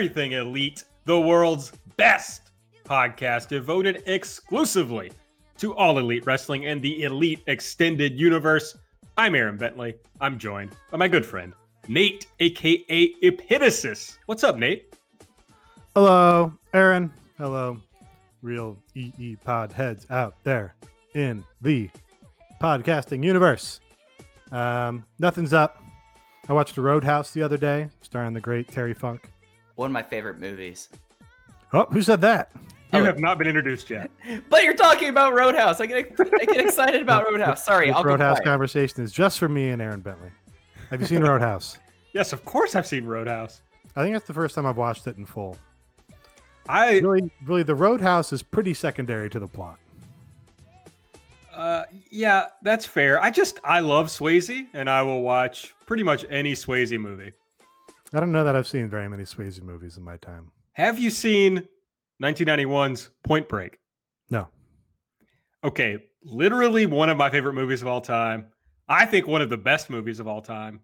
Everything Elite, the world's best podcast devoted exclusively to all elite wrestling and the elite extended universe. I'm Aaron Bentley. I'm joined by my good friend, Nate, aka Epitasis. What's up, Nate? Hello, Aaron. Hello, real EE pod heads out there in the podcasting universe. Um, nothing's up. I watched The Roadhouse the other day, starring the great Terry Funk. One of my favorite movies. Oh, who said that? You Oh. have not been introduced yet. But you're talking about Roadhouse. I get I get excited about Roadhouse. Sorry, This I'll Roadhouse conversation is just for me and Aaron Bentley. Have you seen Roadhouse? Yes, of course I've seen Roadhouse. I think that's the first time I've watched it in full. I Really, really, the Roadhouse is pretty secondary to the plot. Uh, yeah, that's fair. I just I love Swayze, and I will watch pretty much any Swayze movie. I don't know that I've seen very many Swayze movies in my time. Have you seen 1991's Point Break? No. Okay, literally one of my favorite movies of all time. I think one of the best movies of all time.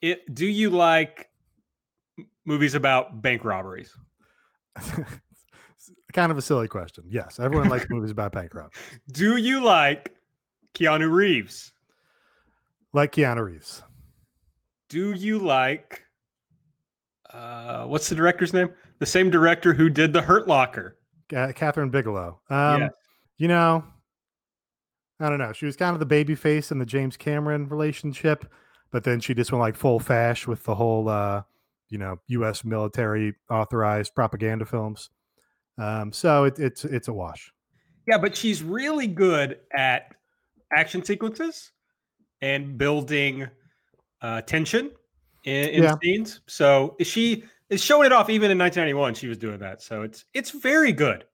It. Do you like movies about bank robberies? kind of a silly question. Yes, everyone likes movies about bank robbery. Do you like Keanu Reeves? Like Keanu Reeves. Do you like uh what's the director's name? The same director who did The Hurt Locker. Ca- Kathryn Bigelow. Um, Yes. You know, I don't know. She was kind of the baby face in the James Cameron relationship, but then she just went like full fash with the whole, uh, you know, U.S. military authorized propaganda films. Um, so it, it's it's a wash. Yeah, but she's really good at action sequences and building uh, tension in, in Yeah. scenes. So she is showing it off even in 1991. She was doing that. So it's it's very good.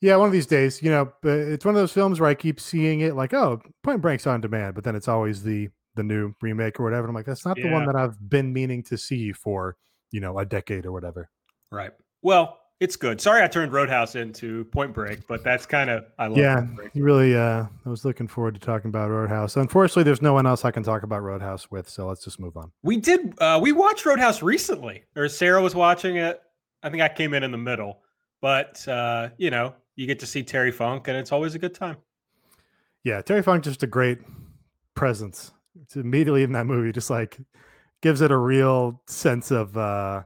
Yeah, one of these days, you know, but it's one of those films where I keep seeing it like, oh, Point Break's on demand, but then it's always the the new remake or whatever. I'm like, that's not the one that I've been meaning to see for you know a decade or whatever. Right. Well, it's good. Sorry, I turned Roadhouse into Point Break, but that's kind of I love. It. Yeah, you really. Uh, I was looking forward to talking about Roadhouse. Unfortunately, there's no one else I can talk about Roadhouse with, so let's just move on. We did. Uh, we watched Roadhouse recently, or Sarah was watching it. I think I came in in the middle, but uh, you know, you get to see Terry Funk, and it's always a good time. Yeah, Terry Funk just a great presence. It's immediately in that movie, just like gives it a real sense of uh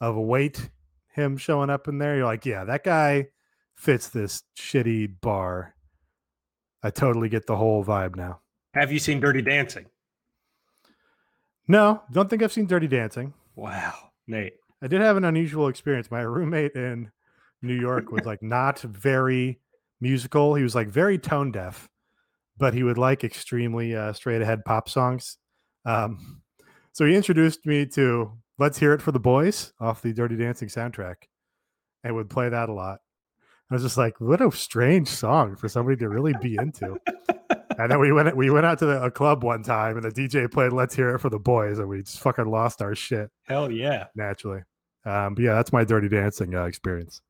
of weight. Him showing up in there, you're like, yeah, that guy fits this shitty bar. I totally get the whole vibe now. Have you seen Dirty Dancing? No, don't think I've seen Dirty Dancing. Wow, Nate. I did have an unusual experience. My roommate in New York was like not very musical. He was like very tone deaf, but he would like extremely uh, straight ahead pop songs. Um, so he introduced me to "Let's Hear It for the Boys" off the Dirty Dancing soundtrack, and would play that a lot. I was just like, "What a strange song for somebody to really be into." and then we went we went out to the, a club one time, and the DJ played "Let's Hear It for the Boys," and we just fucking lost our shit Hell yeah. naturally. Um, but yeah, that's my dirty dancing uh, experience.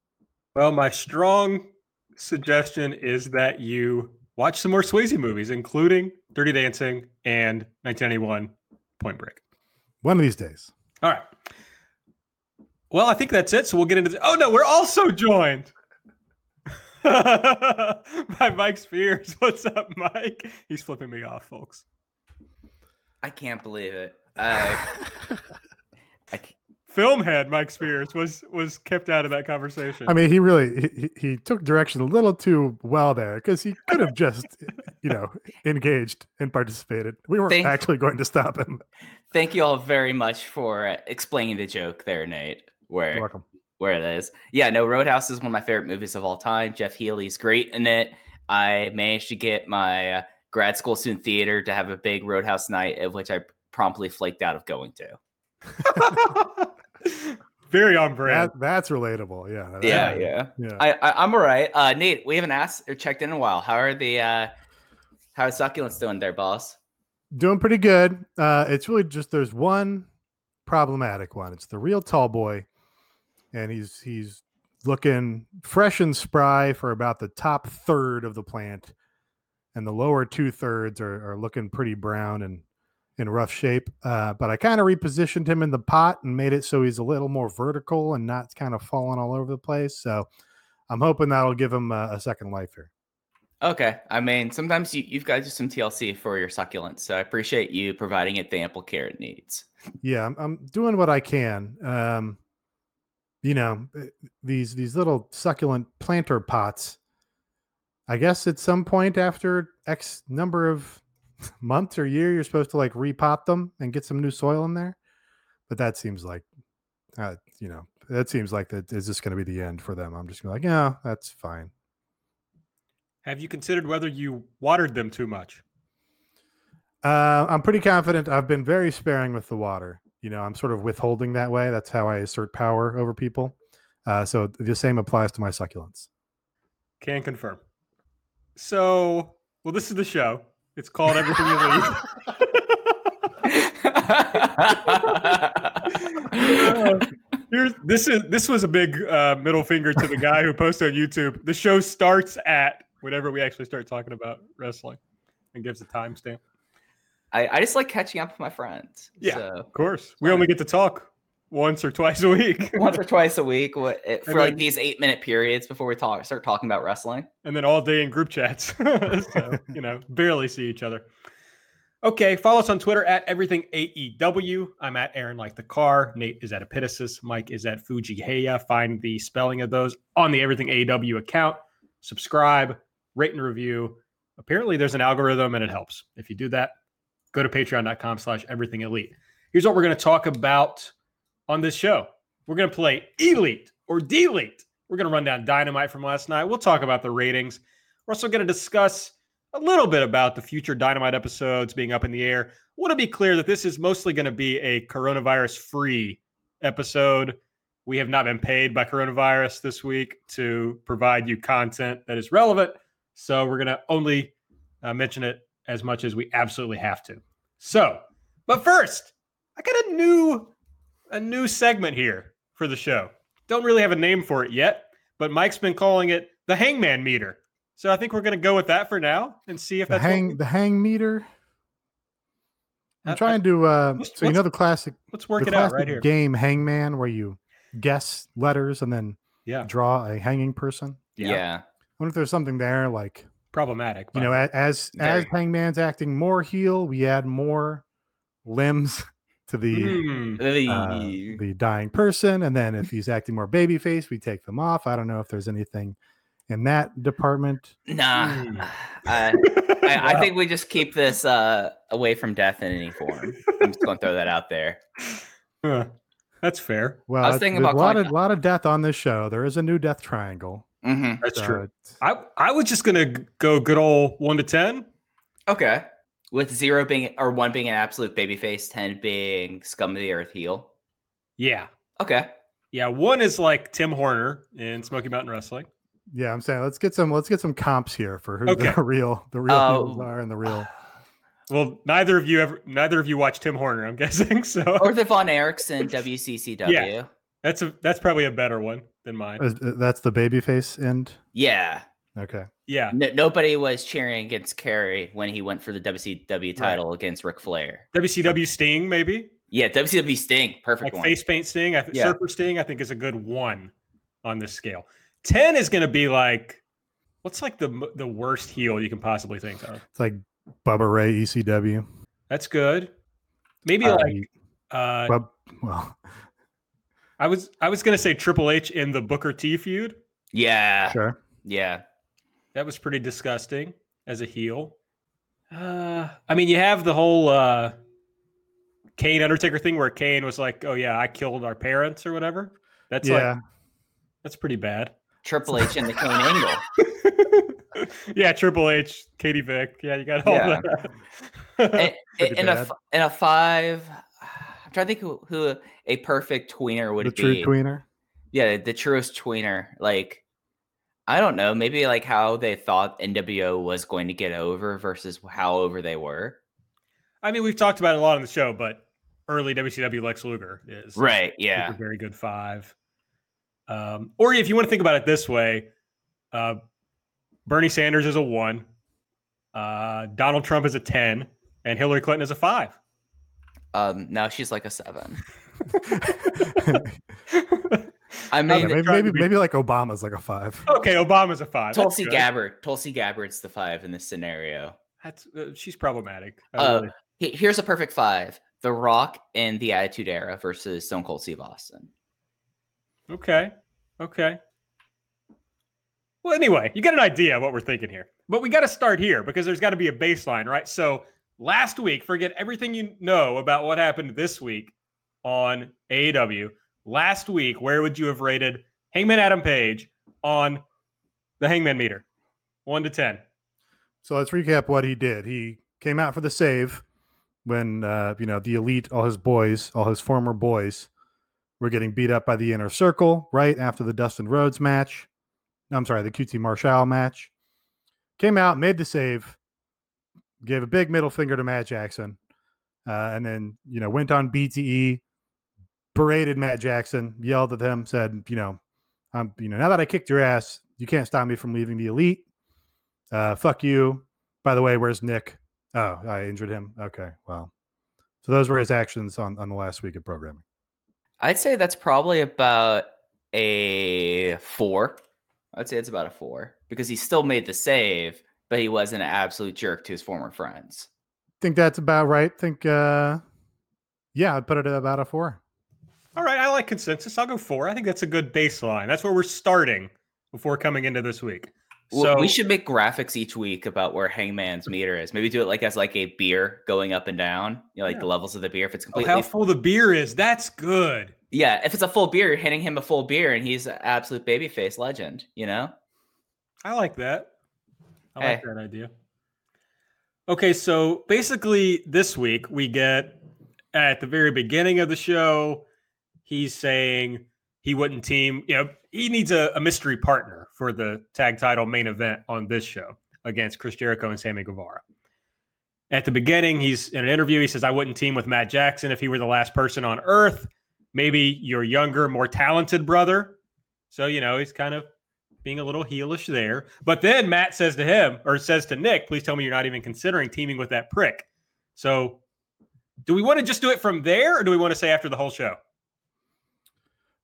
Well, my strong suggestion is that you watch some more Swayze movies, including Dirty Dancing and 1991 Point Break. One of these days. All right. Well, I think that's it. So we'll get into. The, oh no, we're also joined by Mike Spears. What's up, Mike? He's flipping me off, folks. I can't believe it. Uh, I, c- Film head Mike Spears was was kept out of that conversation. I mean, he really he, he- he took direction a little too well there because he could have just, you know, engaged and participated. We weren't Thank- actually going to stop him. thank you all very much for uh, explaining the joke there, Nate. Where You're welcome. where it is. Yeah, no, Roadhouse is one of my favorite movies of all time. Jeff Healey's great in it. I managed to get my uh, grad school student theater to have a big Roadhouse night, of which I promptly flaked out of going to. Very on brand. That, that's relatable. Yeah. Yeah, that- yeah. Yeah. I, I I'm all right. Uh, Nate, we haven't asked or checked in in a while. How are the uh, how is succulents doing there, boss? Doing pretty good. Uh, it's really just there's one problematic one. It's the real tall boy, and he's he's looking fresh and spry for about the top third of the plant, and the lower two thirds are, are looking pretty brown and in rough shape. Uh, but I kind of repositioned him in the pot and made it so he's a little more vertical and not kind of falling all over the place. So I'm hoping that'll give him a, a second life here. Okay. I mean, sometimes you, you've got to do some TLC for your succulents. So I appreciate you providing it the ample care it needs. yeah I'm, I'm doing what i can um you know eh, these these little succulent planter pots i guess at some point after x number of months or year you're supposed to like repot them and get some new soil in there but that seems like uh, you know that seems like that is just going to be the end for them i'm just gonna like yeah that's fine Have you considered whether you watered them too much? Uh, I'm pretty confident. I've been very sparing with the water. You know, I'm sort of withholding that way. That's how I assert power over people. Uh, so the same applies to my succulents. Can confirm. So, well, this is the show. It's called Everything You Leave. Here's this is this was a big uh, middle finger to the guy who posted on YouTube. The show starts at whenever we actually start talking about wrestling, and gives a timestamp. I, I just like catching up with my friends. Yeah. So Of course, we only get to talk once or twice a week, once or twice a week what, it, for And like these eight minute periods before we talk start talking about wrestling. and then all day in group chats. so, you know, barely see each other. Okay, follow us on Twitter at everything AEW. I'm at Aaron like the car. Nate is at Epitasis. Mike is at Fuji Heya. Find the spelling of those on the Everything AEW account. Subscribe, rate and review. Apparently, there's an algorithm and it helps. If you do that, go to patreon.com slash everything elite. Here's what we're going to talk about on this show. We're going to play Elite or Delete. We're going to run down Dynamite from last night. We'll talk about the ratings. We're also going to discuss a little bit about the future Dynamite episodes being up in the air. I want to be clear that this is mostly going to be a coronavirus free episode. We have not been paid by coronavirus this week to provide you content that is relevant. So we're going to only uh, mention it as much as we absolutely have to. So, but first, I got a new a new segment here for the show. Don't really have a name for it yet, but Mike's been calling it the Hangman Meter. So I think we're going to go with that for now and see if The that's what hang we- the hang meter. Uh, I'm trying to. Uh, let's- so you know the classic, let's work it out right here. game Hangman, where you guess letters and then Yeah, draw a hanging person. yeah, Yeah. I wonder if there's something there, like problematic. you know, but- a- as as Hangman's acting more heel, we add more limbs to the Hmm. uh, the dying person, and then if he's acting more babyface, we take them off. I don't know if there's anything in that department. nah. Hmm. I, I, I think we just keep this uh, away from death in any form. I'm just going to throw that out there. Huh. That's fair. Well, I was it's- thinking about a lot of lot of death on this show. There is a new death triangle. hmm That's so true. I I was just gonna go good old one to ten. Okay. With zero being or one being an absolute babyface, ten being scum of the earth heel. Yeah, Okay. yeah. One is like Tim Horner in Smoky Mountain Wrestling. Yeah, I'm saying let's get some let's get some comps here for who Okay. the real the real heels are and the real. Well, neither of you ever, neither of you watch Tim Horner. I'm guessing so. Or the Von Erickson WCCW. Yeah. Yeah. That's a that's probably a better one than mine. Is- uh, That's the babyface end. Okay. Yeah, No, nobody was cheering against Kerry when he went for the WCW title against Ric Flair. WCW Sting maybe Yeah, WCW Sting, perfect like one. face paint Sting. I think Yeah. Surfer Sting I think is a good one on this scale. Ten is going to be like what's like the the worst heel you can possibly think of. It's like Bubba Ray ECW. That's good. Maybe Uh, like uh, Bub, well, I was I was going to say Triple H in the Booker T feud. Yeah, sure. yeah. That was pretty disgusting as a heel. Uh, I mean, you have the whole uh, Kane Undertaker thing where Kane was like, "Oh yeah, I killed our parents" or whatever. That's yeah. like that's pretty bad. Triple H and the Kane Angle. yeah, Triple H, Katie Vick. Yeah, you got all Yeah. that. And, Pretty and a bad. f- and a five. I'm trying to think who, who a perfect tweener would the be. true tweener. Yeah, the truest tweener. Like, I don't know. Maybe like how they thought NWO was going to get over versus how over they were. I mean, we've talked about it a lot on the show, but early WCW Lex Luger is Right. Yeah. a very good five. Um, or if you want to think about it this way, uh, Bernie Sanders is a one, uh, Donald Trump is a 10, and Hillary Clinton is a five. Um. Now she's like a seven. Okay, I mean, maybe trying to maybe, be- maybe like Obama's like a five. okay, Obama's a five. That's Tulsi good. Gabbard. Tulsi Gabbard's the five in this scenario. That's uh, she's problematic. Uh, really- he- Here's a perfect five: The Rock and the Attitude Era versus Stone Cold Steve Austin. Okay. Okay. Well, anyway, you get an idea of what we're thinking here. But we got to start here because there's got to be a baseline, right? So last week, forget everything you know about what happened this week on AEW. Last week, where would you have rated Hangman Adam Page on the Hangman meter? One to 10. So let's recap what he did. He came out for the save when uh, you know the elite, all his boys, all his former boys, were getting beat up by the inner circle right after the Dustin Rhodes match. I'm sorry, the QT Marshall match. Came out, made the save, gave a big middle finger to Matt Jackson, uh, and then you know went on BTE, berated Matt Jackson, yelled at him, said, you know, I'm, you know, now that I kicked your ass, you can't stop me from leaving the elite. Uh, fuck you. By the way, where's Nick? Oh, I injured him. Okay, well, so those were his actions on on the last week of programming. I'd say that's probably about a four. I'd say it's about a four because he still made the save, but he wasn't an absolute jerk to his former friends. Think that's about right. Think, uh, yeah, I'd put it at about a four. All right. I like consensus. I'll go four. I think that's a good baseline. That's where we're starting before coming into this week. Well, So we should make graphics each week about where Hangman's meter is. Maybe do it like as like a beer going up and down. You know, like Yeah. the levels of the beer. If it's Oh, completely how full the beer is. That's good. yeah, if it's a full beer, you're hitting him a full beer, and he's an absolute babyface legend. You know. I like that. I like that idea. Okay, so basically this week we get at the very beginning of the show, he's saying he wouldn't team, you know, he needs a, a mystery partner for the tag title main event on this show against Chris Jericho and Sammy Guevara. At the beginning, he's in an interview, he says, I wouldn't team with Matt Jackson if he were the last person on earth. Maybe your younger, more talented brother. So, you know, he's kind of being a little heelish there. But then Matt says to him, or says to Nick, please tell me you're not even considering teaming with that prick. So do we want to just do it from there or do we want to say after the whole show?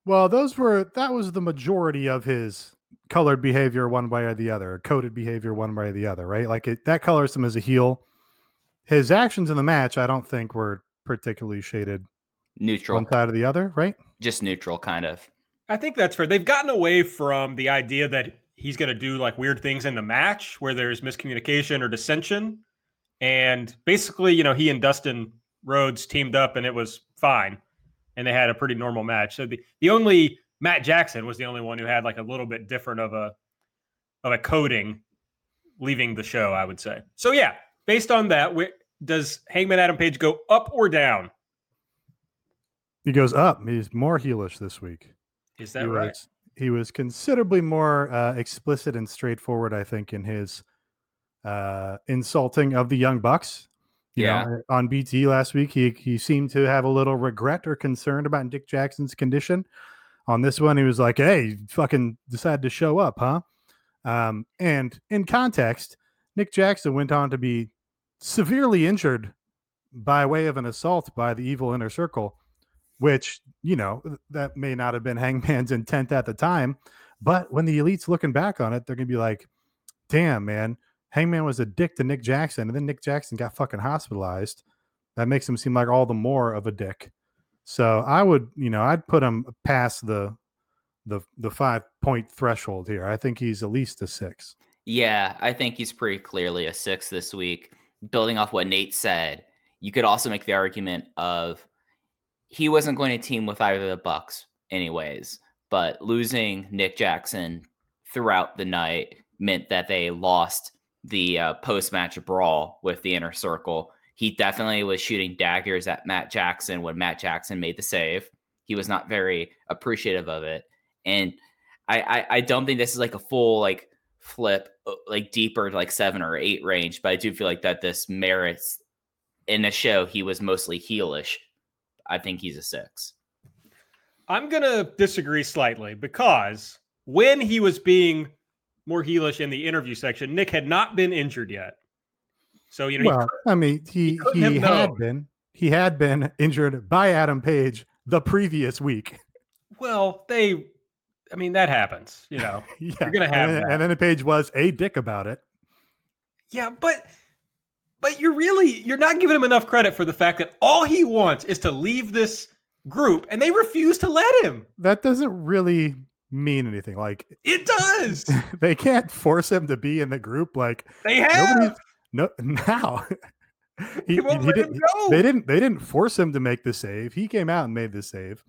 Well, those were that was the majority of his colored behavior one way or the other, or coded behavior one way or the other, right? Like it, that colors him as a heel. His actions in the match, I don't think were particularly shaded Neutral, one side or the other, right? just neutral, kind of. I think that's fair. They've gotten away from the idea that he's going to do like weird things in the match where there's miscommunication or dissension. And basically, you know, he and Dustin Rhodes teamed up and it was fine. And they had a pretty normal match. So the, the only Matt Jackson was the only one who had like a little bit different of a of a coding leaving the show, I would say. So yeah, based on that, wh- does Hangman Adam Page go up or down? He goes up. He's more heelish this week. Is that he right? was he was considerably more uh, explicit and straightforward, I think, in his uh, insulting of the young bucks. You Yeah. know, on BT last week, he he seemed to have a little regret or concern about Dick Jackson's condition. On this one, he was like, "Hey, fucking decided to show up, huh?" Um, and in context, Nick Jackson went on to be severely injured by way of an assault by the evil inner circle which you know that may not have been hangman's intent at the time but when the elite's looking back on it they're gonna be like damn man hangman was a dick to nick jackson and then nick jackson got fucking hospitalized that makes him seem like all the more of a dick so i would you know i'd put him past the the the five point threshold here i think he's at least a six Yeah, I think he's pretty clearly a six this week. Building off what Nate said, you could also make the argument of he wasn't going to team with either of the Bucks, anyways. But losing Nick Jackson throughout the night meant that they lost the uh, post-match brawl with the inner circle. he definitely was shooting daggers at Matt Jackson when Matt Jackson made the save. He was not very appreciative of it. And I, I, I don't think this is like a full like flip uh, like deeper like seven or eight range, but I do feel like that this merits in the show he was mostly heelish. I think he's a six. I'm gonna disagree slightly because when he was being more heelish in the interview section, Nick had not been injured yet. So you know, well, I mean, he he, he had been he had been injured by Adam Page the previous week. Well, they I mean, that happens, you know. yeah. You're gonna have and then, and then the page was a dick about it. Yeah, but but you're really you're not giving him enough credit for the fact that all he wants is to leave this group and they refuse to let him. That doesn't really mean anything. Like it does. they can't force him to be in the group. Like they have no now. he, he, he did, they didn't they didn't force him to make the save. He came out and made the save.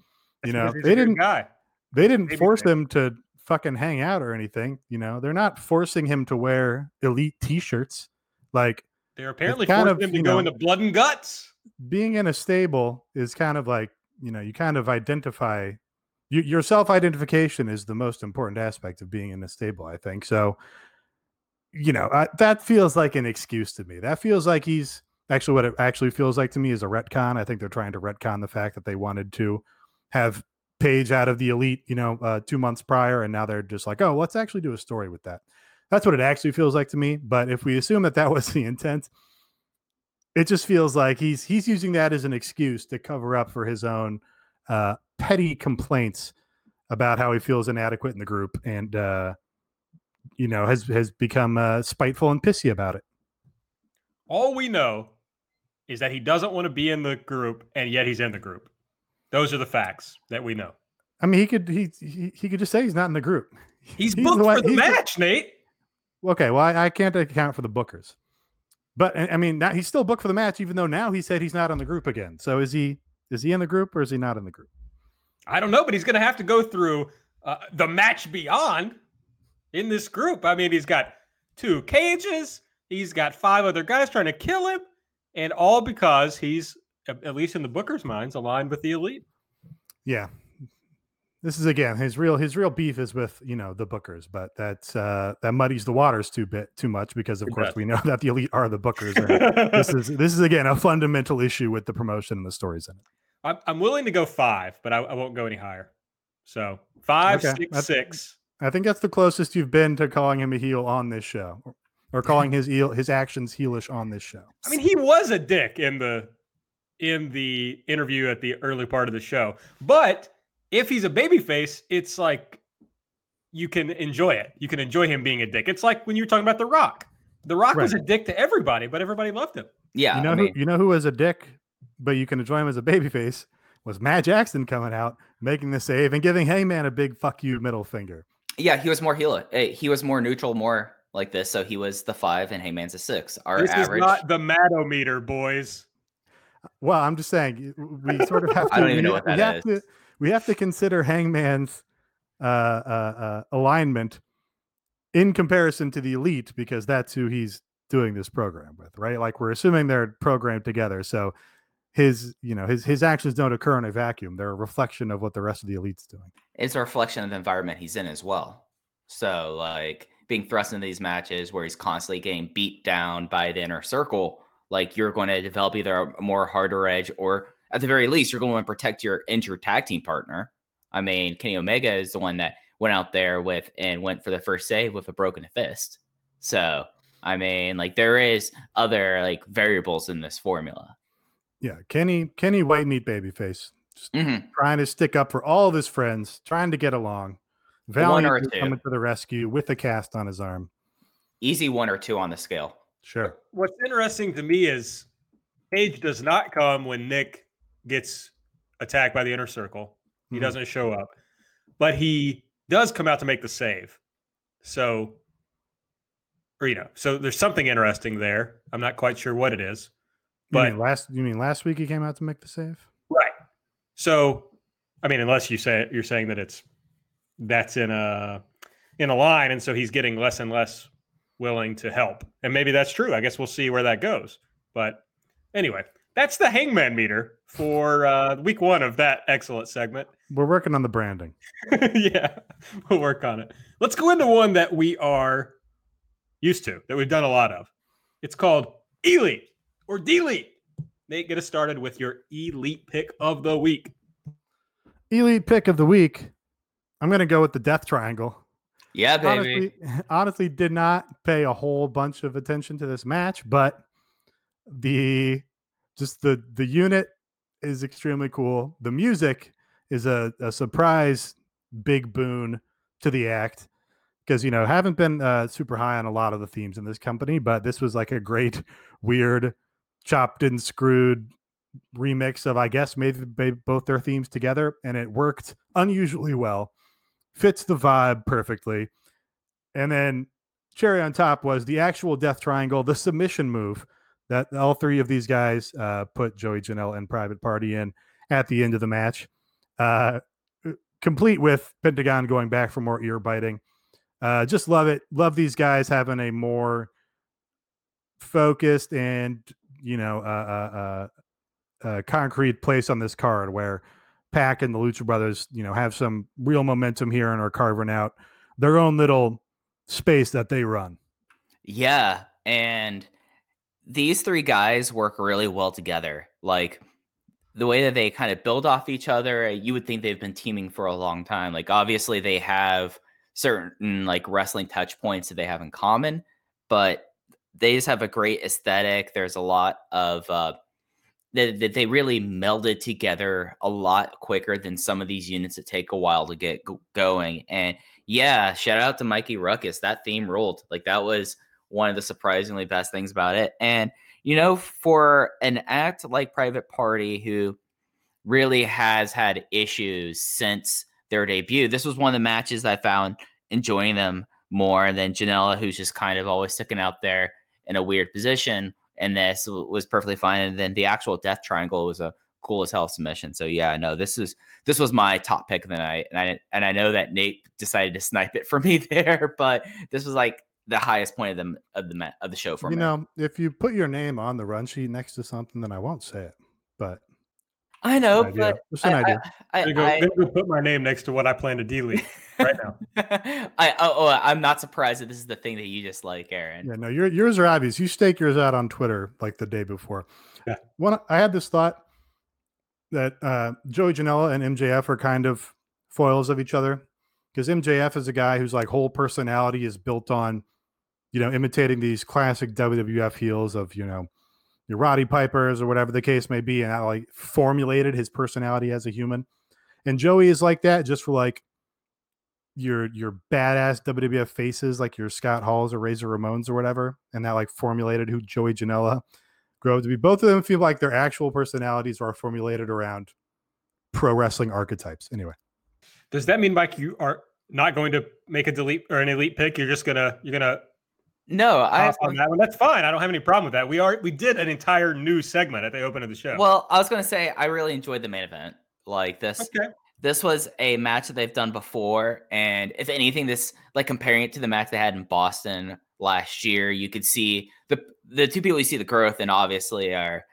You know, they didn't guy. They didn't Maybe force him to fucking hang out or anything. You know, they're not forcing him to wear elite T-shirts. Like they're apparently kind of him to go know, into blood and guts. Being in a stable is kind of like you know you kind of identify your self identification is the most important aspect of being in a stable. I think so. You know I, that feels like an excuse to me. That feels like he's actually what it actually feels like to me is a retcon. I think they're trying to retcon the fact that they wanted to have page out of the elite, you know, uh, two months prior, and now they're just like, oh, let's actually do a story with that. That's what it actually feels like to me. But if we assume that that was the intent, it just feels like he's he's using that as an excuse to cover up for his own uh, petty complaints about how he feels inadequate in the group, and uh, you know has has become uh, spiteful and pissy about it. All we know is that he doesn't want to be in the group, and yet he's in the group. Those are the facts that we know. I mean, he could he he, he could just say he's not in the group. He's, he's booked the, for the match, the, Nate. Okay, well, I, I, can't account for the bookers, but I mean, now he's still booked for the match, even though now he said he's not on the group again. So is he is he in the group or is he not in the group? I don't know, but he's going to have to go through uh, the match beyond in this group. I mean, he's got two cages. He's got five other guys trying to kill him, and all because he's at least in the Booker's minds, aligned with the elite. Yeah. This is again his real his real beef is with you know the bookers, but that's uh, that muddies the waters too bit too much because of it course does. we know that the elite are the bookers. this is this is again a fundamental issue with the promotion and the stories in it. I'm, I'm willing to go five, but I, I won't go any higher. So five, okay. six, six. I think that's the closest you've been to calling him a heel on this show, or calling his heel, his actions heelish on this show. I mean, he was a dick in the in the interview at the early part of the show. But if he's a babyface, it's like you can enjoy it. You can enjoy him being a dick. It's like when you were talking about The Rock. The Rock right. was a dick to everybody, but everybody loved him. Yeah. You know, I mean, who, you know who was a dick, but you can enjoy him as a babyface was Matt Jackson coming out, making the save, and giving Hangman a big fuck you middle finger. Yeah, he was more heel. He was more neutral, more like this. So he was the five, and Hangman's a six. Our this average. is not the Matometer, boys. Well, I'm just saying we sort of have to. I don't even know what that we have is. To, we have to consider Hangman's uh, uh, uh, alignment in comparison to the elite because that's who he's doing this program with, right? Like we're assuming they're programmed together, so his you know his his actions don't occur in a vacuum; they're a reflection of what the rest of the elite's doing. It's a reflection of the environment he's in as well. So, like being thrust into these matches where he's constantly getting beat down by the inner circle like you're going to develop either a more harder edge or at the very least you're going to protect your injured tag team partner. I mean, Kenny Omega is the one that went out there with and went for the first save with a broken fist. So, I mean, like there is other like variables in this formula. Yeah, Kenny Kenny white meat babyface, mm-hmm. trying to stick up for all of his friends, trying to get along. Valiant coming to the rescue with a cast on his arm. Easy one or two on the scale. Sure. What's interesting to me is Page does not come when Nick gets attacked by the inner circle. He mm-hmm. doesn't show up, but he does come out to make the save. So, or you know, so there's something interesting there. I'm not quite sure what it is, but you mean last you mean last week he came out to make the save, right? So, I mean, unless you say you're saying that it's that's in a in a line, and so he's getting less and less willing to help. And maybe that's true. I guess we'll see where that goes. But Anyway, that's the hangman meter for uh, week one of that excellent segment. We're working on the branding. yeah, we'll work on it. Let's go into one that we are used to, that we've done a lot of. It's called Elite or Delete. Nate, get us started with your elite pick of the week. Elite pick of the week. I'm going to go with the Death Triangle. Yeah, baby. Honestly, honestly, did not pay a whole bunch of attention to this match, but the just the the unit is extremely cool. The music is a, a surprise big boon to the act because you know haven't been uh, super high on a lot of the themes in this company, but this was like a great weird chopped and screwed remix of I guess maybe both their themes together, and it worked unusually well. Fits the vibe perfectly. And then cherry on top was the actual death triangle, the submission move that all three of these guys uh, put Joey Janela and Private Party in at the end of the match, uh, complete with Pentagon going back for more ear biting. Uh, just love it. Love these guys having a more focused and you know uh, concrete place on this card where Pac and the Lucha Brothers, you know, have some real momentum here and are carving out their own little space that they run. Yeah, and these three guys work really well together. Like the way that they kind of build off each other, you would think they've been teaming for a long time. Like obviously they have certain like wrestling touch points that they have in common, but they just have a great aesthetic. There's a lot of uh that, that they really melded together a lot quicker than some of these units that take a while to get going. And yeah, shout out to Mikey Rukus. That theme rolled. Like that was one of the surprisingly best things about it. And you know, for an act like Private Party who really has had issues since their debut, this was one of the matches I found enjoying them more than Janela, who's just kind of always sticking out there in a weird position. And this was perfectly fine. And then the actual Death Triangle was a cool as hell submission. So yeah, no, this is this was my top pick of the night, and I and I know that Nate decided to snipe it for me there, but this was like the highest point of the of the of the show for you me. You know, if you put your name on the run sheet next to something, then I won't say it. But I know, but just an I, idea. I, I, I'm I, going to put my name next to what I plan to delete right now. I oh, oh, I'm not surprised that this is the thing that you just like, Aaron. Yeah, no, your, yours are obvious. You stake yours out on Twitter like the day before. Yeah. One, I had this thought that uh, Joey Janela and MJF are kind of foils of each other because MJF is a guy whose like whole personality is built on, you know, imitating these classic WWF heels of you know, your Roddy Pipers or whatever the case may be, and how like formulated his personality as a human. And Joey is like that, just for like your your badass WWF faces, like your Scott Halls or Razor Ramones or whatever, and that like formulated who Joey Janela grow to be. Both of them feel like their actual personalities are formulated around pro wrestling archetypes. Anyway, does that mean, Mike, you are not going to make a delete or an elite pick? You're just gonna you're gonna no, I on that one. That's fine. I don't have any problem with that. We are we did an entire new segment at the open of the show. Well, I was gonna say I really enjoyed the main event. Like this, okay. this was a match that they've done before, and if anything, this like comparing it to the match they had in Boston last year, you could see the the two people you see the growth and obviously are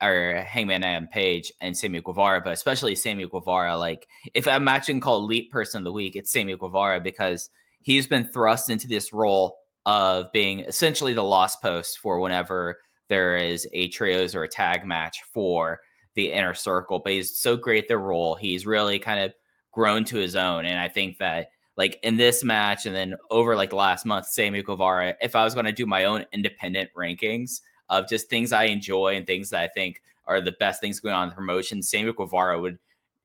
are Hangman Adam Page and Sammy Guevara, but especially Sammy Guevara. Like if I'm matching called Elite Person of the Week, it's Sammy Guevara because he's been thrust into this role of being essentially the lost post for whenever there is a trios or a tag match for the inner circle. But he's so great at the role. He's really kind of grown to his own. And I think that like in this match and then over like the last month, Sammy Guevara, if I was going to do my own independent rankings of just things I enjoy and things that I think are the best things going on in the promotion, Sammy Guevara would,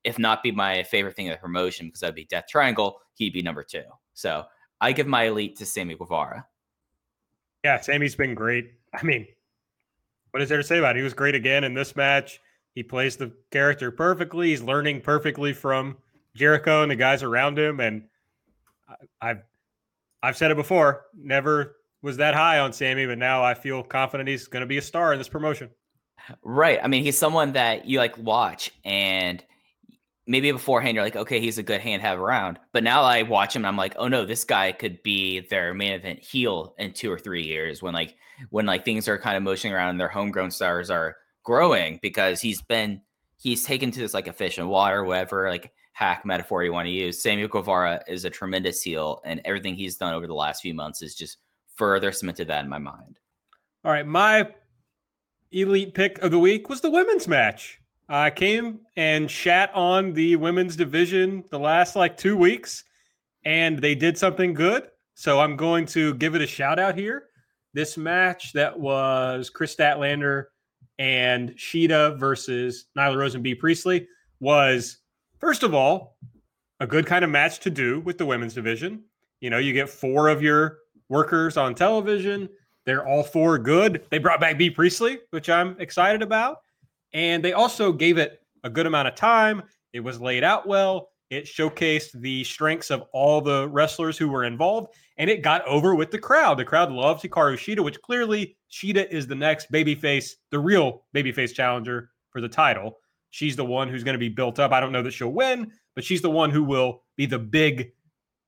if not be my favorite thing in the promotion, because that'd be Death Triangle, he'd be number two. So I give my elite to Sammy Guevara. Yeah, Sammy's been great. I mean, what is there to say about it? He was great again in this match. He plays the character perfectly. He's learning perfectly from Jericho and the guys around him. And I've I've said it before. Never was that high on Sammy, but now I feel confident he's going to be a star in this promotion. Right. I mean, he's someone that you like watch, and maybe beforehand you're like, okay, he's a good hand have around. But now I watch him, and I'm like, oh no, this guy could be their main event heel in two or three years when like when like things are kind of motioning around and their homegrown stars are growing because he's been he's taken to this like a fish in water, whatever like hack metaphor you want to use. Samuel Guevara is a tremendous heel, and everything he's done over the last few months is just further cemented that in my mind. All right, my elite pick of the week was the women's match. I came and shat on the women's division the last like two weeks, and they did something good. So I'm going to give it a shout out here. This match that was Kris Statlander and Shida versus Nyla Rose and Bea Priestley was, first of all, a good kind of match to do with the women's division. You know, you get four of your workers on television. They're all four good. They brought back Bea Priestley, which I'm excited about. And they also gave it a good amount of time. It was laid out well. It showcased the strengths of all the wrestlers who were involved, and it got over with the crowd. The crowd loved Hikaru Shida, which clearly Shida is the next babyface, the real babyface challenger for the title. She's the one who's going to be built up. I don't know that she'll win, but she's the one who will be the big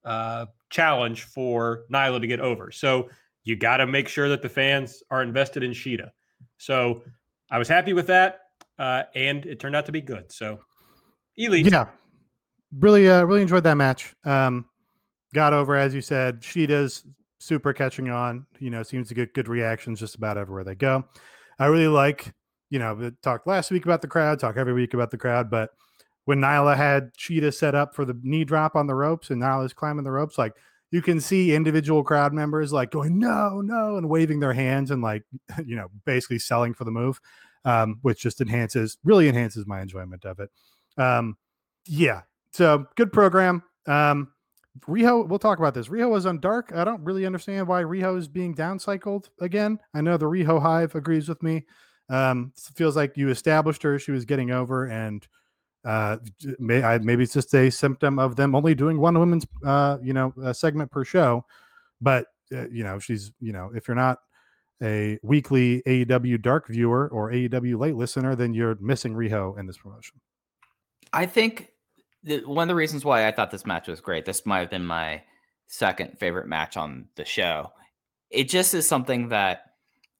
uh, challenge for Nyla to get over. So you got to make sure that the fans are invested in Shida. So I was happy with that, uh, and it turned out to be good. So elite. Yeah, really, uh, really enjoyed that match. Um, got over as you said. Shida's super catching on. You know, seems to get good reactions just about everywhere they go. I really like. You know, talked last week about the crowd. Talk every week about the crowd, but when Nyla had Shida set up for the knee drop on the ropes and Nyla's climbing the ropes, like you can see individual crowd members like going no, no, and waving their hands and like you know basically selling for the move, um, which just enhances really enhances my enjoyment of it. Um, yeah, so good program. Um, Riho, we'll talk about this. Riho was on Dark. I don't really understand why Riho is being downcycled again. I know the Riho Hive agrees with me. Um, feels like you established her; she was getting over, and uh, may, I, maybe it's just a symptom of them only doing one women's, uh, you know, segment per show. But uh, you know, she's, you know, if you're not a weekly AEW Dark viewer or AEW late listener, then you're missing Riho in this promotion. I think the, one of the reasons why I thought this match was great. This might have been my second favorite match on the show. It just is something that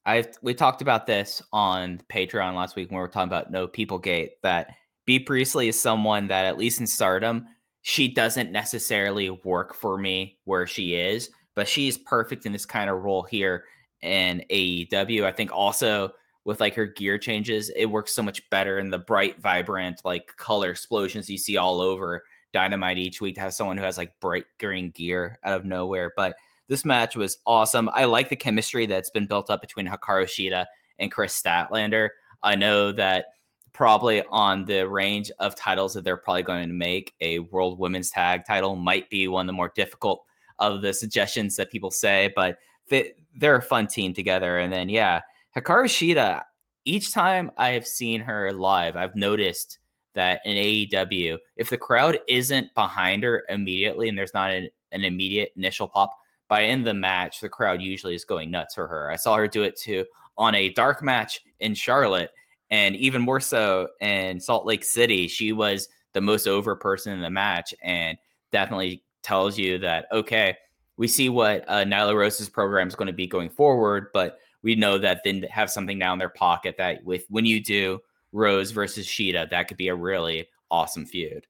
I we talked about this on Patreon last week when we were talking about No People Gate that Bea Priestley is someone that, at least in stardom, she doesn't necessarily work for me where she is, but she's perfect in this kind of role here in AEW. I think also with like her gear changes, it works so much better in the bright, vibrant, like color explosions you see all over Dynamite each week to have someone who has like bright green gear out of nowhere. But this match was awesome. I like the chemistry that's been built up between Hikaru Shida and Kris Statlander. I know that probably on the range of titles that they're probably going to make. A World Women's Tag title might be one of the more difficult of the suggestions that people say, but they, they're a fun team together. And then, yeah, Hikaru Shida, each time I have seen her live, I've noticed that in AEW, if the crowd isn't behind her immediately and there's not an, an immediate initial pop, by end of the match, the crowd usually is going nuts for her. I saw her do it too on a dark match in Charlotte and even more so in Salt Lake City, she was the most over person in the match and definitely tells you that, okay, we see what uh, Nyla Rose's program is going to be going forward, but we know that then have something now in their pocket that with when you do Rose versus Shida, that could be a really awesome feud.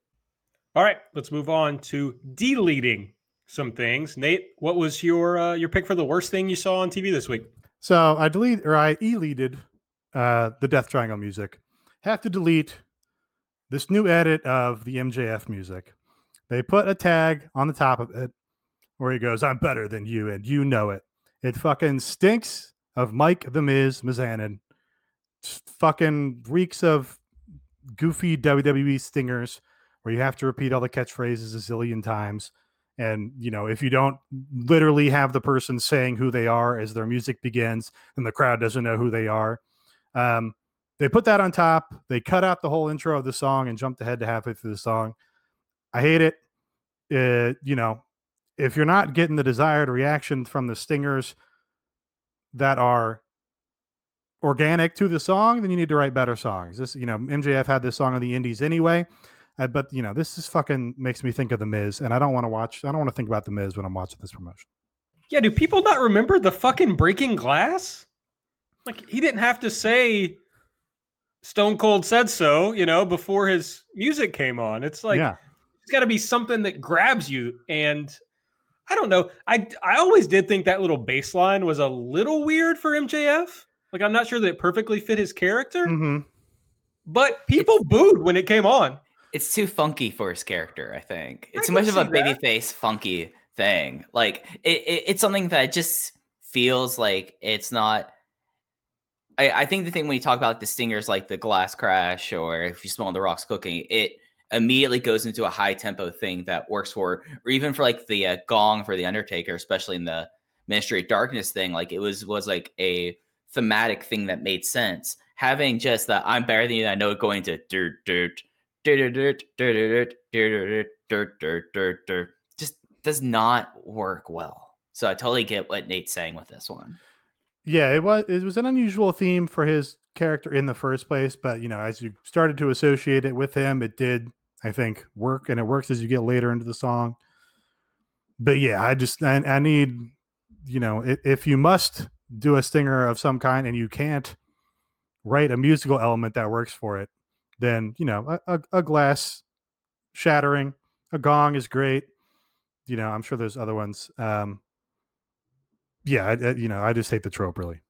All right, let's move on to deleting some things. Nate, what was your uh, your pick for the worst thing you saw on TV this week? So I delete or I deleted uh, the Death Triangle music. Have to delete this new edit of the MJF music. They put a tag on the top of it where he goes, I'm better than you, and you know it. It fucking stinks of Mike the Miz Mizanin. Fucking reeks of goofy WWE stingers where you have to repeat all the catchphrases a zillion times. And, you know, if you don't literally have the person saying who they are as their music begins, then the crowd doesn't know who they are. Um, they put that on top. They cut out the whole intro of the song and jumped ahead to halfway through the song. I hate it. Uh, you know, if you're not getting the desired reaction from the stingers that are organic to the song, then you need to write better songs. This, you know, MJF had this song on the Indies anyway. Uh, but you know, this is fucking makes me think of the Miz, and I don't want to watch. I don't want to think about the Miz when I'm watching this promotion. Yeah, do people not remember the fucking breaking glass? Like he didn't have to say Stone Cold said so, you know, before his music came on. It's like yeah. it's got to be something that grabs you. And I don't know. I I always did think that little baseline was a little weird for MJF. Like I'm not sure that it perfectly fit his character, hmm but people booed when it came on. It's too funky for his character. I think I it's too much of a babyface funky thing. Like it, it, it's something that just feels like it's not. I, I think the thing when you talk about the stingers like the glass crash or if you smell the rocks cooking, it immediately goes into a high tempo thing that works for, or even for like the uh, gong for the Undertaker, especially in the Ministry of Darkness thing. Like it was was like a thematic thing that made sense. Having just that I'm better than you, I know going to dirt dirt dirt dirt dirt dirt dirt dirt dirt dirt just does not work well. So I totally get what Nate's saying with this one. Yeah, it was it was an unusual theme for his character in the first place, but you know, as you started to associate it with him, it did, I think, work, and it works as you get later into the song. But yeah, I just I, I need, you know, if, if you must do a stinger of some kind and you can't write a musical element that works for it, then you know, a, a, a glass shattering, a gong is great. You know, I'm sure there's other ones. Um, yeah, I, you know, I just hate the trope really.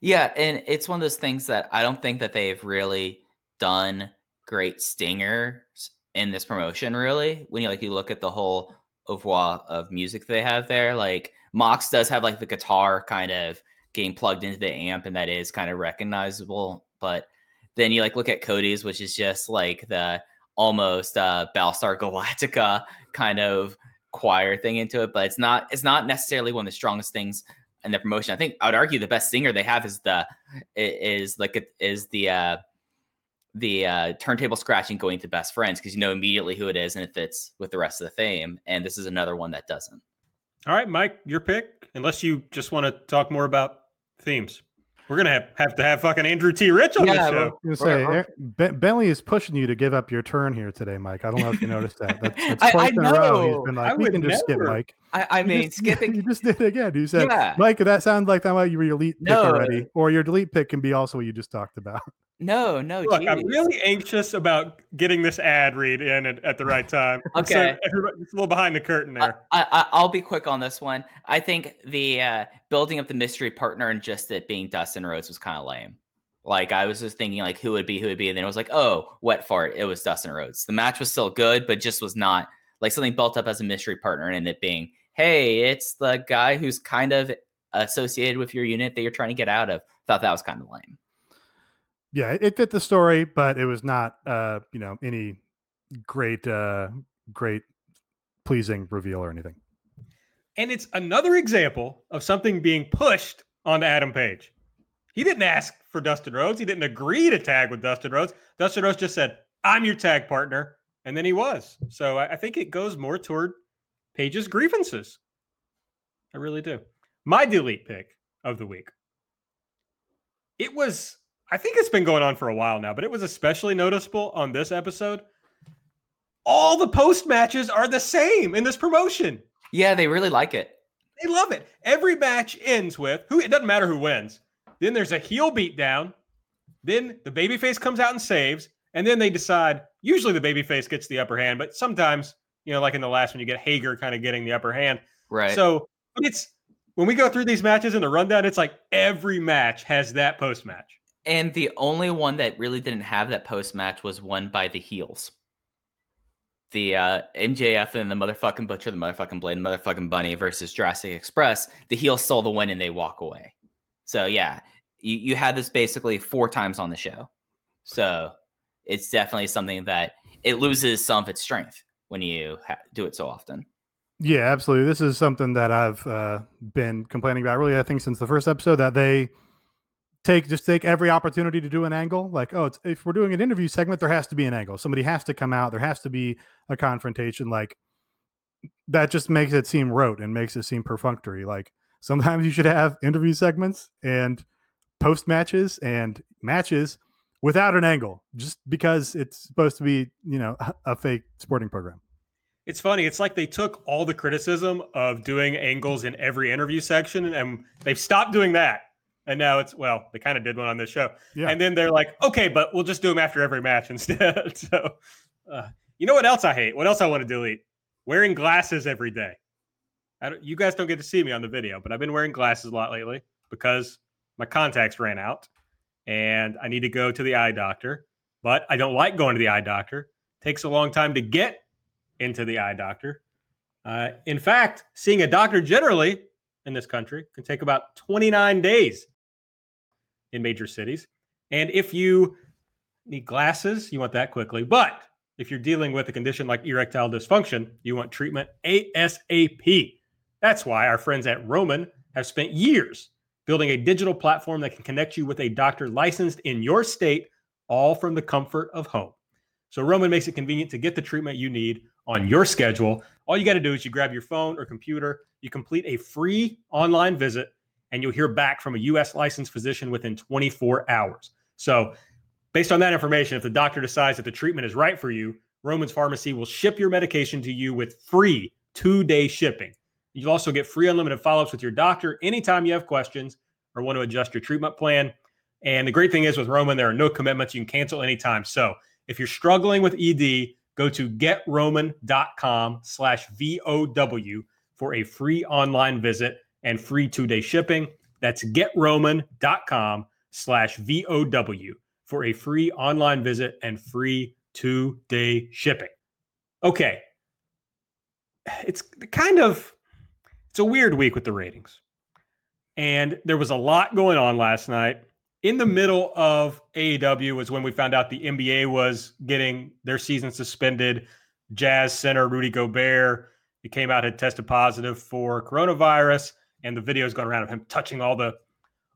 Yeah, and it's one of those things that I don't think that they've really done great stingers in this promotion. Really, when you like you look at the whole oeuvre of music they have there, like Mox does have like the guitar kind of getting plugged into the amp, and that is kind of recognizable. But then you like look at Cody's, which is just like the almost uh Battlestar Galactica kind of choir thing into it, but it's not it's not necessarily one of the strongest things in the promotion. I think I would argue the best stinger they have is the is like is the uh the uh turntable scratching going to best friends because you know immediately who it is and it fits with the rest of the theme. And this is another one that doesn't. All right, Mike, your pick. Unless you just want to talk more about themes, we're gonna have, have to have fucking Andrew T. Rich on Yeah, the show. I was gonna say, Right, eh, Ben- Bentley is pushing you to give up your turn here today, Mike. I don't know if you noticed that. That's, that's I- twice I in a row. know. He's been I like, "We would can just skip, never. Mike." I, I You mean, just- skipping You just did it again. You said, Yeah. "Mike, that sounds like that might you were your elite No. pick already, or your delete pick can be also what you just talked about." No, no, Look, I'm really anxious about getting this ad read in at, at the right time. And so Okay. it's a little behind the curtain there. I, I- I'll be quick on this one. I think the uh, building up the mystery partner and just it being Dustin Rhodes was kind of lame. Like I was just thinking like who would be, who would be, and then it was like, oh, wet fart. It was Dustin Rhodes. The match was still good, but just was not like something built up as a mystery partner and it being, hey, it's the guy who's kind of associated with your unit that you're trying to get out of. Thought that was kind of lame. Yeah, it- it fit the story, but it was not, uh, you know, any great, uh, great, pleasing reveal or anything. And it's another example of something being pushed onto Adam Page. He didn't ask for Dustin Rhodes. He didn't agree to tag with Dustin Rhodes. Dustin Rhodes just said, I'm your tag partner. And then he was. So I think it goes more toward Page's grievances. I really do. My delete pick of the week. It was, I think it's been going on for a while now, but it was especially noticeable on this episode. All the post matches are the same in this promotion. Yeah, they really like it. They love it. Every match ends with who it doesn't matter who wins. Then there's a heel beat down. Then the babyface comes out and saves. And then they decide, usually the babyface gets the upper hand, but sometimes, you know, like in the last one, you get Hager kind of getting the upper hand. Right. So it's when we go through these matches in the rundown, it's like every match has that post match. And the only one that really didn't have that post match was won by the heels. The uh, MJF and the motherfucking Butcher, the motherfucking Blade, the motherfucking Bunny versus Jurassic Express. The heels stole the win and they walk away. So yeah, you, you had this basically four times on the show. So it's definitely something that it loses some of its strength when you ha- do it so often. Yeah, absolutely. This is something that I've uh, been complaining about. Really, I think since the first episode that they take just take every opportunity to do an angle. Like, oh, if we're doing an interview segment, there has to be an angle. Somebody has to come out. There has to be a confrontation. Like that just makes it seem rote and makes it seem perfunctory. Like sometimes you should have interview segments and post matches and matches without an angle, just because it's supposed to be, you know, a fake sporting program. It's funny. It's like they took all the criticism of doing angles in every interview section and they've stopped doing that. And now it's well, they kind of did one on this show, Yeah. and then they're like, okay, but we'll just do them after every match instead. so, uh, you know what else I hate? What else I want to delete? Wearing glasses every day. I don't, you guys don't get to see me on the video, but I've been wearing glasses a lot lately because my contacts ran out, and I need to go to the eye doctor. But I don't like going to the eye doctor. takes a long time to get into the eye doctor. Uh, in fact, seeing a doctor generally in this country can take about 29 days in major cities. And if you need glasses, you want that quickly. But if you're dealing with a condition like erectile dysfunction, you want treatment ASAP. That's why our friends at Roman have spent years building a digital platform that can connect you with a doctor licensed in your state, all from the comfort of home. So Roman makes it convenient to get the treatment you need on your schedule. All you got to do is you grab your phone or computer, you complete a free online visit, and you'll hear back from a US licensed physician within 24 hours. So, based on that information, if the doctor decides that the treatment is right for you, Roman's Pharmacy will ship your medication to you with free two day shipping. You'll also get free unlimited follow ups with your doctor anytime you have questions or want to adjust your treatment plan. And the great thing is with Roman, there are no commitments. You can cancel anytime. So, if you're struggling with ED, go to getroman.com slash VOW for a free online visit and free two-day shipping. That's getroman.com slash VOW for a free online visit and free two-day shipping. Okay. It's kind of it's a weird week with the ratings. And there was a lot going on last night in the middle of AEW was when we found out the NBA was getting their season suspended. Jazz center Rudy Gobert, he came out had tested positive for coronavirus, and the videos going around of him touching all the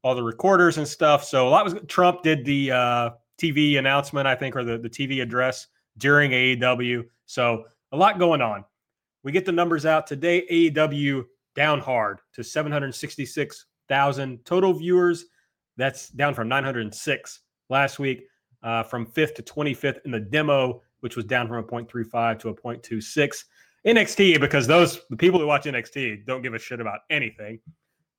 all the recorders and stuff. So a lot was Trump did the uh, TV announcement, I think, or the, the TV address during AEW. So a lot going on. We get the numbers out today. AEW down hard to 766,000 total viewers. That's down from 906 last week, uh, from 5th to 25th in the demo, which was down from a 0.35 to a 0.26. NXT, because those the people who watch NXT don't give a shit about anything,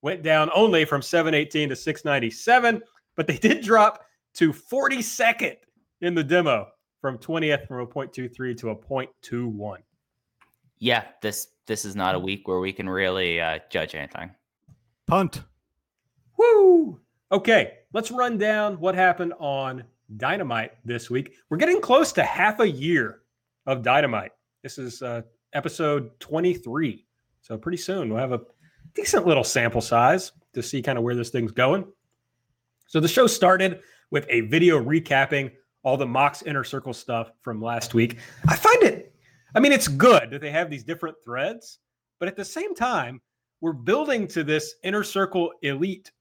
went down only from 718 to 697, but they did drop to 42nd in the demo from 20th from a 0.23 to a 0.21. Yeah, this this is not a week where we can really uh, judge anything. Punt. Woo! Okay, let's run down what happened on Dynamite this week. We're getting close to half a year of Dynamite. This is uh, episode 23. So pretty soon we'll have a decent little sample size to see kind of where this thing's going. So the show started with a video recapping all the Mox Inner Circle stuff from last week. I find it, I mean, it's good that they have these different threads, but at the same time, we're building to this Inner Circle Elite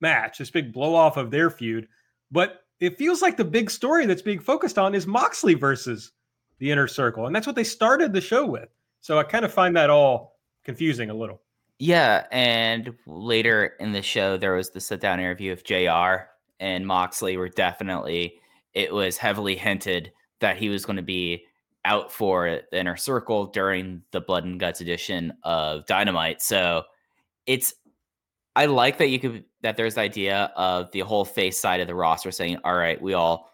match, this big blow off of their feud. But it feels like the big story that's being focused on is Moxley versus the Inner Circle. And that's what they started the show with. So I kind of find that all confusing a little. Yeah, and later in the show, there was the sit down interview of JR and Moxley, were definitely it was heavily hinted that he was going to be out for the inner circle during the Blood and Guts edition of Dynamite. So it's, I like that you could, that there's the idea of the whole face side of the roster saying, all right, we all,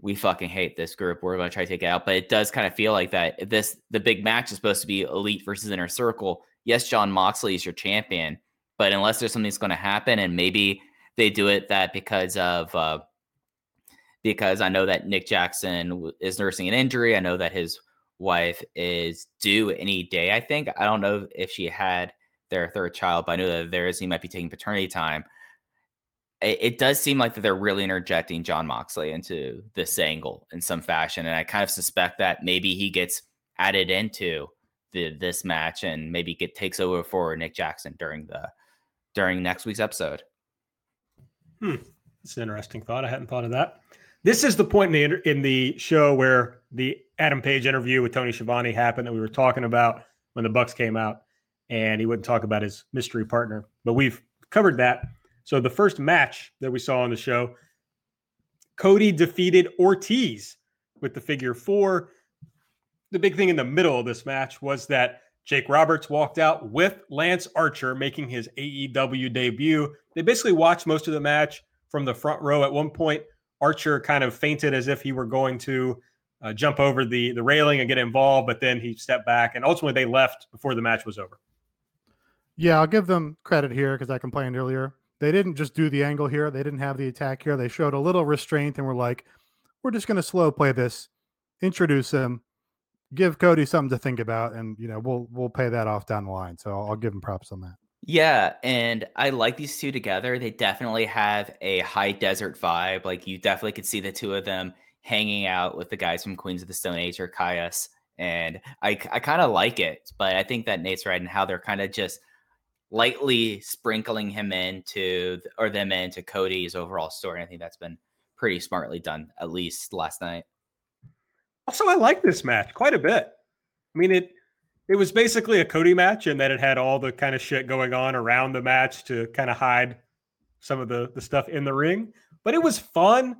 we fucking hate this group. We're going to try to take it out. But it does kind of feel like that. This, the big match is supposed to be Elite versus Inner Circle yes, Jon Moxley is your champion, but unless there's something that's going to happen, and maybe they do it that because of uh, because I know that Nick Jackson is nursing an injury. I know that his wife is due any day. I think I don't know if she had their third child, but I know that there is he might be taking paternity time. It, does seem like that they're really interjecting Jon Moxley into this angle in some fashion, and I kind of suspect that maybe he gets added into the this match and maybe get takes over for Nick Jackson during the during next week's episode. Hmm, it's an interesting thought. I hadn't thought of that. This is the point in the in the show where the Adam Page interview with Tony Schiavone happened that we were talking about when the Bucks came out, and he wouldn't talk about his mystery partner, but we've covered that. So the first match that we saw on the show, Cody defeated Ortiz with the figure four the big thing in the middle of this match was that Jake Roberts walked out with Lance Archer making his AEW debut. They basically watched most of the match from the front row. At one point, Archer kind of feinted as if he were going to uh, jump over the the railing and get involved, but then he stepped back, and ultimately they left before the match was over. Yeah, I'll give them credit here because I complained earlier. They didn't just do the angle here. They didn't have the attack here. They showed a little restraint and were like, "We're just going to slow play this, introduce him, give Cody something to think about, and you know we'll we'll pay that off down the line." So I'll, I'll give them props on that. Yeah, and I like these two together. They definitely have a high desert vibe. Like you definitely could see the two of them hanging out with the guys from Queens of the Stone Age or Kyuss. And I, I kind of like it, but I think that Nate's right and how they're kind of just lightly sprinkling him into or them into Cody's overall story. I think that's been pretty smartly done, at least last night. Also, I like this match quite a bit. I mean, it it was basically a Cody match, and that it had all the kind of shit going on around the match to kind of hide some of the the stuff in the ring. But it was fun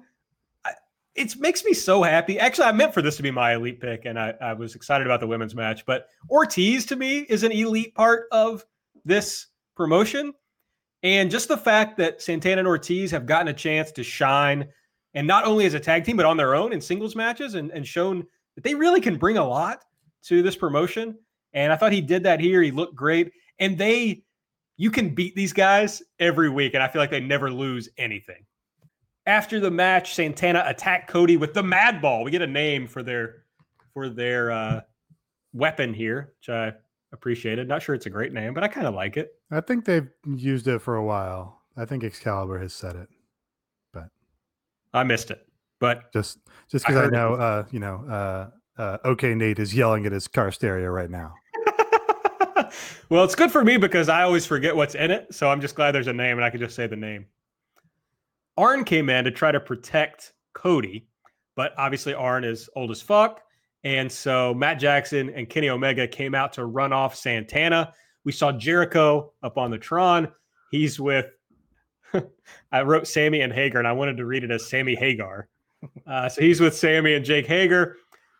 it makes me so happy. Actually, I meant for this to be my elite pick, and I, I, was excited about the women's match. But Ortiz to me is an elite part of this promotion. And just the fact that Santana and Ortiz have gotten a chance to shine, and not only as a tag team, but on their own in singles matches and, and shown that they really can bring a lot to this promotion. And I thought he did that here. He looked great. And they, you can beat these guys every week. And I feel like they never lose anything. After the match, Santana attacked Cody with the Mad Ball. We get a name for their for their uh, weapon here, which I appreciated. Not sure it's a great name, but I kind of like it. I think they've used it for a while. I think Excalibur has said it, but I missed it. But just just because I, I, know, uh, you know, uh, uh, OK Nate is yelling at his car stereo right now. well, it's good for me because I always forget what's in it. So I'm just glad there's a name and I can just say the name. Arn came in to try to protect Cody, but obviously Arn is old as fuck. And so Matt Jackson and Kenny Omega came out to run off Santana. We saw Jericho up on the Tron. He's with, I wrote Sammy and Hager, and I wanted to read it as Sammy Hagar. Uh, so he's with Sammy and Jake Hager.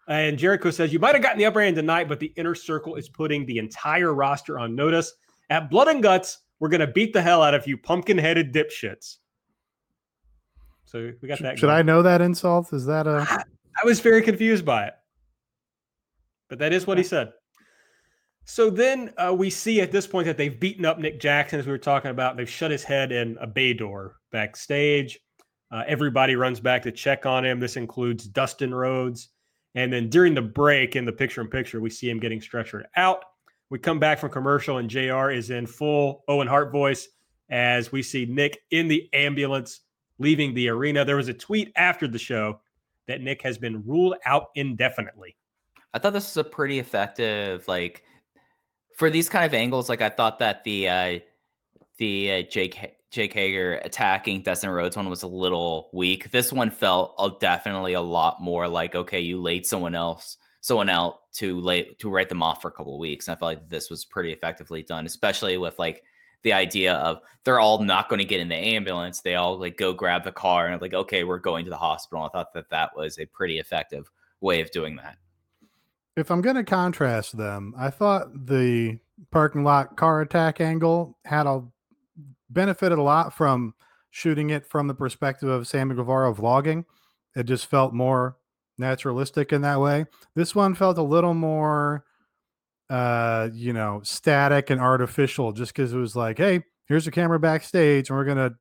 And Jericho says, You might have gotten the upper hand tonight, but the inner circle is putting the entire roster on notice. At Blood and Guts, we're going to beat the hell out of you pumpkin headed dipshits. So we got that. Should going. I know that insult? Is that a? I was very confused by it, but that is what he said. So then uh, we see at this point that they've beaten up Nick Jackson, as we were talking about. They've shut his head in a bay door backstage. Uh, everybody runs back to check on him. This includes Dustin Rhodes. And then during the break in the picture in picture, we see him getting stretchered out. We come back from commercial, and JR is in full Owen Hart voice as we see Nick in the ambulance leaving the arena. There was a tweet after the show that Nick has been ruled out indefinitely. I thought this was a pretty effective, like for these kind of angles. Like I thought that the uh, the uh, Jake Jake Hager attacking Dustin Rhodes one was a little weak. This one felt uh, definitely a lot more like okay, you laid someone else, someone out to lay to write them off for a couple of weeks. And I felt like this was pretty effectively done, especially with like the idea of they're all not going to get in the ambulance. They all like go grab the car and like, okay, we're going to the hospital. I thought that that was a pretty effective way of doing that. If I'm going to contrast them, I thought the parking lot car attack angle had a benefited a lot from shooting it from the perspective of Sammy Guevara vlogging. It just felt more naturalistic in that way. This one felt a little more uh, you know, static and artificial just because it was like, hey, here's a camera backstage and we're gonna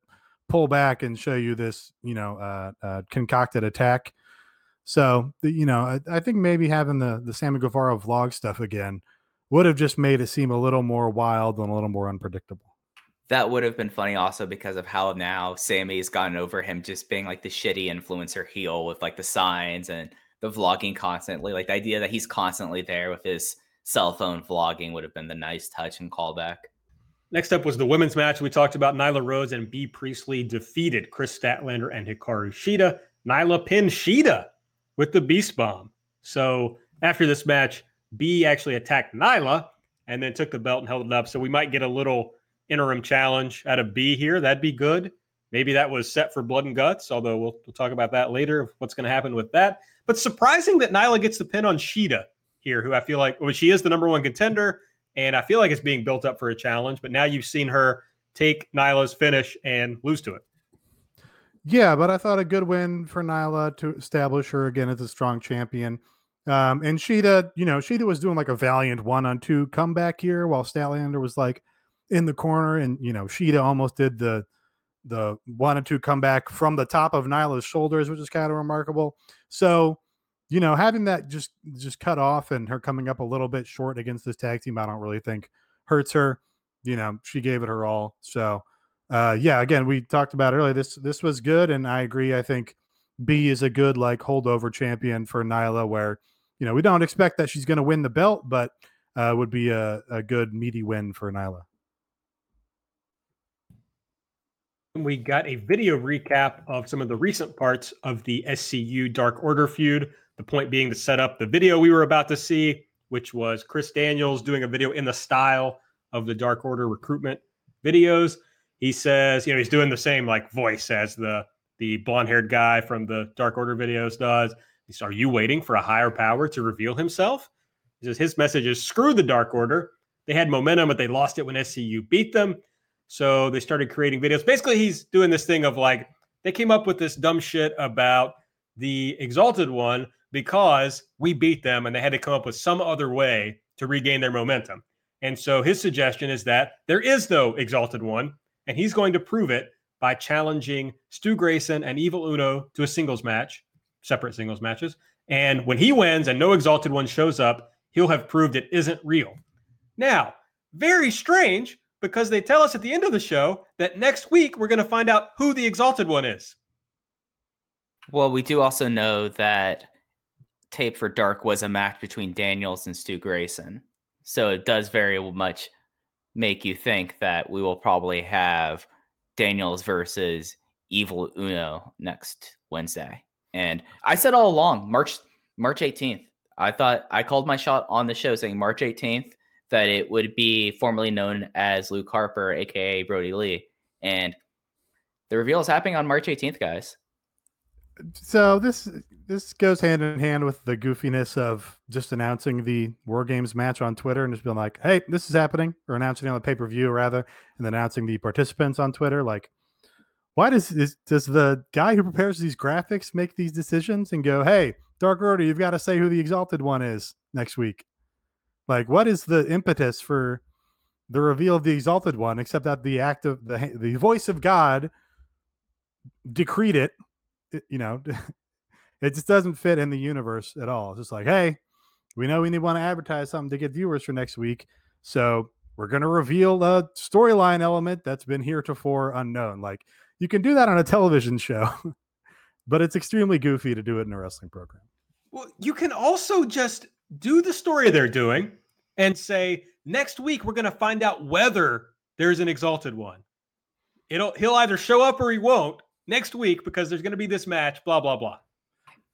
pull back and show you this, you know, uh, uh concocted attack. So, you know, I, I, think maybe having the the Sammy Guevara vlog stuff again would have just made it seem a little more wild and a little more unpredictable. That would have been funny also because of how now Sammy's gotten over him just being like the shitty influencer heel with like the signs and the vlogging constantly. Like the idea that he's constantly there with his cell phone vlogging would have been the nice touch and callback. Next up was the women's match. We talked about Nyla Rose and Bea Priestley defeated Kris Statlander and Hikaru Shida. Nyla pinned Shida with the Beast Bomb. So after this match, Bea actually attacked Nyla and then took the belt and held it up. So we might get a little interim challenge out of Bea here. That'd be good. Maybe that was set for blood and guts, although we'll, we'll talk about that later, what's going to happen with that. But surprising that Nyla gets the pin on Shida here, who I feel like well, she is the number one contender. And I feel like it's being built up for a challenge, but now you've seen her take Nyla's finish and lose to it. Yeah, but I thought a good win for Nyla to establish her again as a strong champion. Um, and Shida, you know, Shida was doing like a valiant one on two comeback here while Statlander was like in the corner. And, you know, Shida almost did the the one and two comeback from the top of Nyla's shoulders, which is kind of remarkable. So, you know, having that just just cut off and her coming up a little bit short against this tag team, I don't really think hurts her. You know, she gave it her all. So uh yeah, again, we talked about earlier. This this was good, and I agree. I think Bea is a good like holdover champion for Nyla, where you know we don't expect that she's going to win the belt, but uh, would be a, a good meaty win for Nyla. We got a video recap of some of the recent parts of the SCU Dark Order feud. The point being to set up the video we were about to see, which was Chris Daniels doing a video in the style of the Dark Order recruitment videos. He says, you know, he's doing the same like voice as the the blonde haired guy from the Dark Order videos does. He says, Are you waiting for a higher power to reveal himself? He says his message is screw the Dark Order. They had momentum, but they lost it when SCU beat them. So they started creating videos. Basically, he's doing this thing of like, they came up with this dumb shit about the Exalted One because we beat them and they had to come up with some other way to regain their momentum. And so his suggestion is that there is no Exalted One, and he's going to prove it by challenging Stu Grayson and Evil Uno to a singles match, separate singles matches. And when he wins and no Exalted One shows up, he'll have proved it isn't real. Now, very strange because they tell us at the end of the show that next week we're going to find out who the exalted one is. Well, we do also know that Tape for Dark was a match between Daniels and Stu Grayson. So it does very much make you think that we will probably have Daniels versus Evil Uno next Wednesday. And I said all along, March March 18th. I thought I called my shot on the show saying March 18th that it would be formerly known as Luke Harper, aka Brodie Lee. And the reveal is happening on March 18th, guys. So this this goes hand in hand with the goofiness of just announcing the War Games match on Twitter and just being like, "Hey, this is happening," or announcing on the pay per view rather, and then announcing the participants on Twitter. Like, why does is, does the guy who prepares these graphics make these decisions and go, "Hey, Dark Order, you've got to say who the Exalted One is next week"? Like, what is the impetus for the reveal of the Exalted One, except that the act of the the voice of God decreed it? You know, it just doesn't fit in the universe at all. It's just like, hey, we know we need want to advertise something to get viewers for next week, so we're going to reveal a storyline element that's been heretofore unknown. Like, you can do that on a television show, but it's extremely goofy to do it in a wrestling program. Well, you can also just do the story they're doing and say next week we're going to find out whether there's an exalted one. It'll he'll either show up or he won't next week because there's going to be this match. Blah blah blah.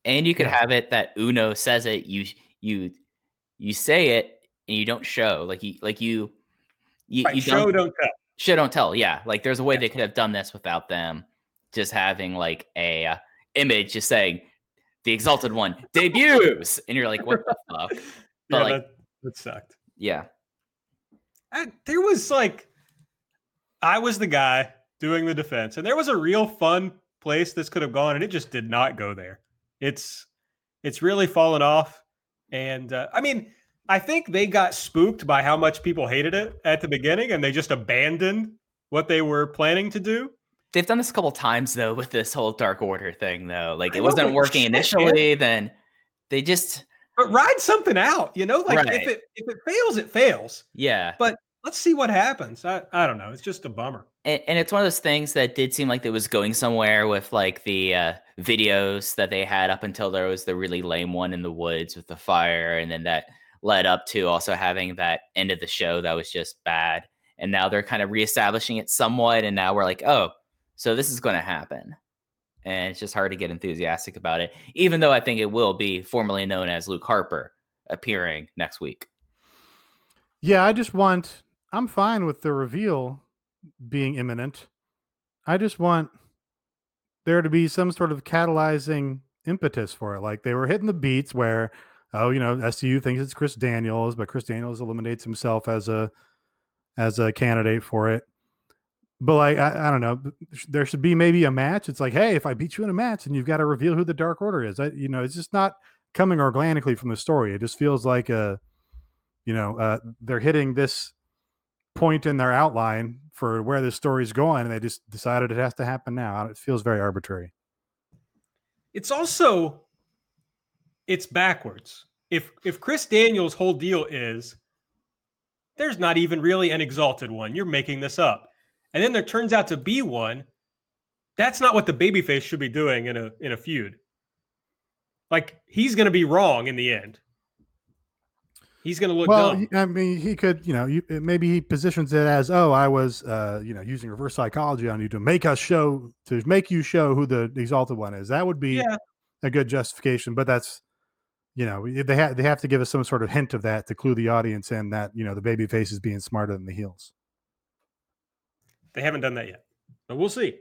And you could yeah. have it that Uno says it. You you you say it and you don't show like you like you you, right, you show don't, don't tell. Show don't tell. Yeah, like there's a way yeah. they could have done this without them just having like a uh, image just saying the exalted one debuts and you're like what the fuck but yeah, like that, that sucked yeah I, there was like i was the guy doing the defense and there was a real fun place this could have gone and it just did not go there it's it's really fallen off and uh, i mean i think they got spooked by how much people hated it at the beginning and they just abandoned what they were planning to do they've done this a couple times though with this whole Dark Order thing though. Like it wasn't working initially, man. then they just but ride something out, you know? Like right. if it if it fails, it fails. Yeah. But let's see what happens. I, I don't know. It's just a bummer. And, and it's one of those things that did seem like it was going somewhere with like the uh, videos that they had up until there was the really lame one in the woods with the fire, and then that led up to also having that end of the show that was just bad. And now they're kind of reestablishing it somewhat, and now we're like, oh, so this is going to happen. And it's just hard to get enthusiastic about it, even though I think it will be formally known as Luke Harper appearing next week. Yeah, I just want, I'm fine with the reveal being imminent. I just want there to be some sort of catalyzing impetus for it. Like they were hitting the beats where oh, you know, SCU thinks it's Chris Daniels, but Chris Daniels eliminates himself as a as a candidate for it. But like, I, I don't know, there should be maybe a match. It's like, hey, if I beat you in a match, and you've got to reveal who the Dark Order is. I, you know, it's just not coming organically from the story. It just feels like a, you know, uh, they're hitting this point in their outline for where the story's going, and they just decided it has to happen now. It feels very arbitrary. It's also it's backwards. If if Chris Daniels' whole deal is there's not even really an exalted one, you're making this up, and then there turns out to be one, that's not what the babyface should be doing in a in a feud. Like he's going to be wrong in the end. He's going to look well. dumb. I mean, he could, you know, you, maybe he positions it as, "Oh, I was, uh, you know, using reverse psychology on you to make us show, to make you show who the exalted one is." That would be yeah. a good justification. But that's, you know, they have they have to give us some sort of hint of that to clue the audience in that you know the baby face is being smarter than the heels. They haven't done that yet, but we'll see.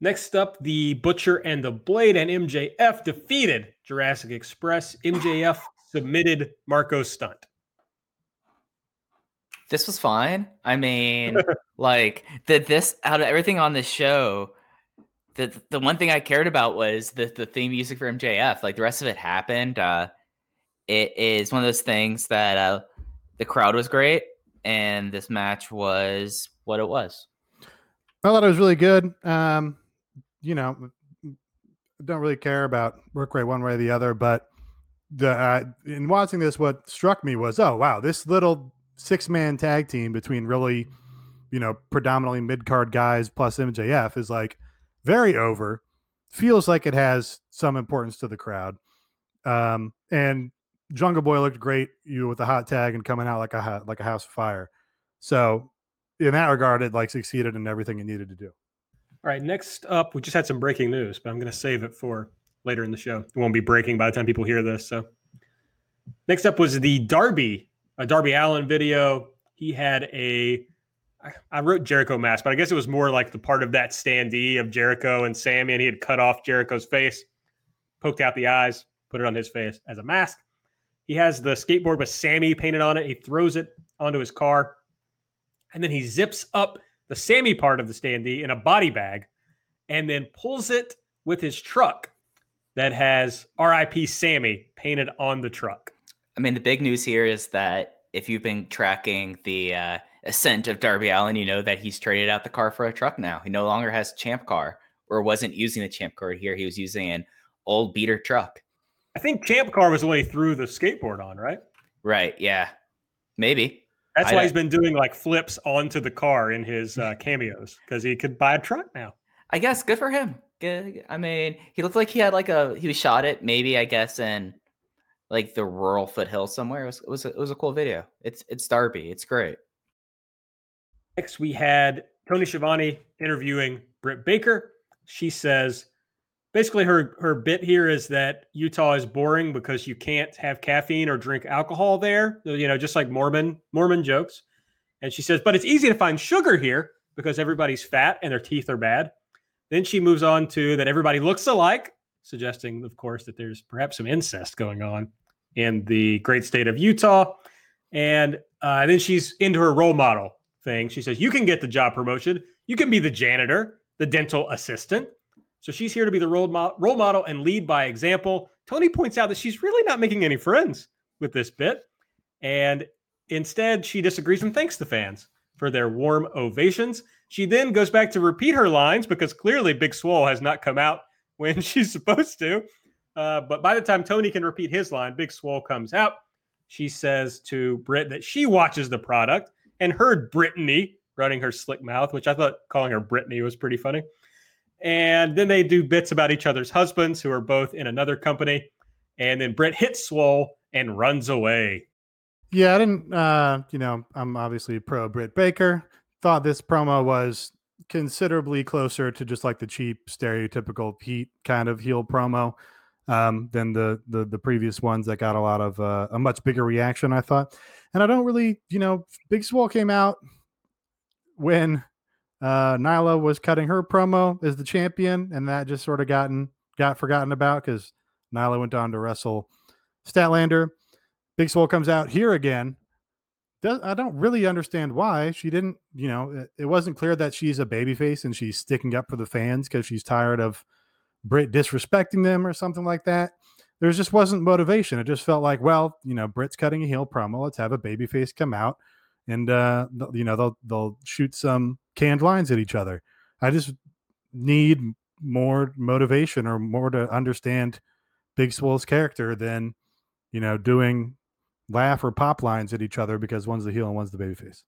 Next up, the Butcher and the Blade and MJF defeated Jurassic Express. MJF submitted Marko Stunt. This was fine. I mean, like that this out of everything on this show, the the one thing I cared about was the the theme music for MJF. Like the rest of it happened. Uh it is one of those things that uh the crowd was great and this match was what it was. I thought it was really good. Um, you know, don't really care about work rate one way or the other, but the uh, in watching this, what struck me was, oh wow, this little six man tag team between really, you know, predominantly mid card guys plus MJF is like very over. Feels like it has some importance to the crowd. Um, and Jungle Boy looked great, you with the hot tag and coming out like a hot, like a house of fire. So in that regard, it like succeeded in everything it needed to do. All right, next up, we just had some breaking news, but I'm going to save it for later in the show. It won't be breaking by the time people hear this. So, next up was the Darby, a Darby Allin video. He had a, I wrote Jericho mask, but I guess it was more like the part of that standee of Jericho and Sammy, and he had cut off Jericho's face, poked out the eyes, put it on his face as a mask. He has the skateboard with Sammy painted on it. He throws it onto his car, and then he zips up the Sammy part of the standee in a body bag, and then pulls it with his truck that has RIP Sammy painted on the truck. I mean, the big news here is that if you've been tracking the uh, ascent of Darby Allin, you know that he's traded out the car for a truck now. He no longer has champ car or wasn't using the champ car here. He was using an old beater truck. I think champ car was the way threw the skateboard on, right? Right. Yeah. Maybe. That's why he's been doing like flips onto the car in his uh, cameos because he could buy a truck now. I guess good for him. Good. I mean, he looked like he had like a he was shot it maybe I guess in like the rural foothills somewhere. It was it was a, it was a cool video. It's it's Darby. It's great. Next, we had Tony Schiavone interviewing Britt Baker. She says basically her her bit here is that Utah is boring because you can't have caffeine or drink alcohol there. You know, just like Mormon Mormon jokes. And she says, but it's easy to find sugar here because everybody's fat and their teeth are bad. Then she moves on to that everybody looks alike, suggesting, of course, that there's perhaps some incest going on in the great state of Utah. And uh, then she's into her role model thing. She says, You can get the job promotion. You can be the janitor, the dental assistant. So she's here to be the role, mo- role model and lead by example. Tony points out that she's really not making any friends with this bit. And instead, she disagrees and thanks the fans for their warm ovations. She then goes back to repeat her lines because clearly Big Swole has not come out when she's supposed to. Uh, but by the time Tony can repeat his line, Big Swole comes out. She says to Britt that she watches the product and heard Brittany running her slick mouth, which I thought calling her Brittany was pretty funny. And then they do bits about each other's husbands who are both in another company. And then Britt hits Swole and runs away. Yeah, I didn't. Uh, you know, I'm obviously pro Britt Baker. Thought this promo was considerably closer to just like the cheap, stereotypical Heat kind of heel promo um, than the, the the previous ones that got a lot of uh, a much bigger reaction. I thought, and I don't really, you know, Big Swole came out when uh, Nyla was cutting her promo as the champion, and that just sort of gotten got forgotten about because Nyla went on to wrestle Statlander. Big Swole comes out here again. Does, I don't really understand why she didn't. You know, it, it wasn't clear that she's a babyface and she's sticking up for the fans because she's tired of Britt disrespecting them or something like that. There just wasn't motivation. It just felt like, well, you know, Britt's cutting a heel promo. Let's have a babyface come out and uh, you know they'll they'll shoot some canned lines at each other. I just need more motivation or more to understand Big Swole's character than you know doing laugh or pop lines at each other because one's the heel and one's the babyface.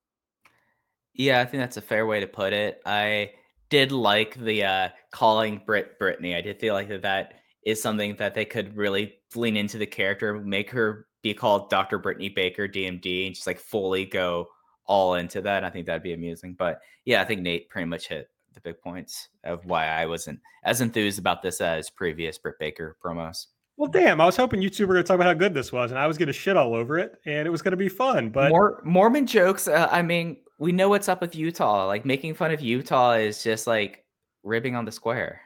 Yeah, I think that's a fair way to put it. I did like the uh, calling Britt Brittany. I did feel like that that is something that they could really lean into the character, make her be called Dr. Brittany Baker DMD, and just like fully go all into that. I think that'd be amusing. But yeah, I think Nate pretty much hit the big points of why I wasn't as enthused about this as previous Britt Baker promos. Well, damn, I was hoping you two were going to talk about how good this was, and I was going to shit all over it, and it was going to be fun. But More Mormon jokes. Uh, I mean, we know what's up with Utah. Like making fun of Utah is just like ribbing on the square.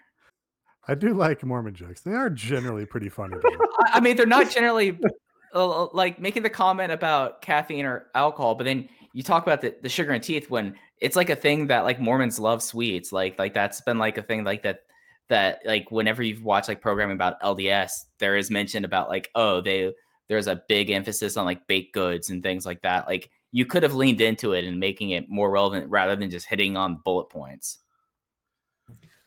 I do like Mormon jokes. They are generally pretty funny. I mean, they're not generally uh, like making the comment about caffeine or alcohol, but then you talk about the, the sugar and teeth when it's like a thing that like Mormons love sweets. Like like that's been like a thing like that that like whenever you've watched like programming about LDS, there is mention about like, oh, they there's a big emphasis on like baked goods and things like that. Like you could have leaned into it and making it more relevant rather than just hitting on bullet points.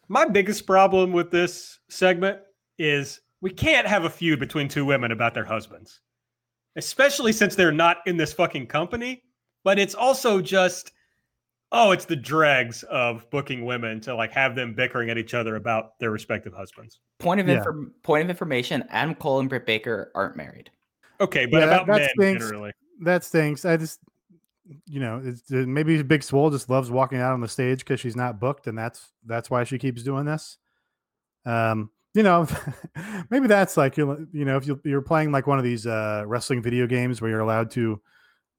My biggest problem with this segment is we can't have a feud between two women about their husbands, especially since they're not in this fucking company. But it's also just, oh, it's the dregs of booking women to like have them bickering at each other about their respective husbands. Point of Yeah. inform point of information: Adam Cole and Britt Baker aren't married. Okay, but Yeah, that- about that men stinks. generally. that stinks. I just, you know, it's, uh, maybe Big Swole just loves walking out on the stage because she's not booked, and that's that's why she keeps doing this. Um, you know, maybe that's like you you know if you, you're playing like one of these uh, wrestling video games where you're allowed to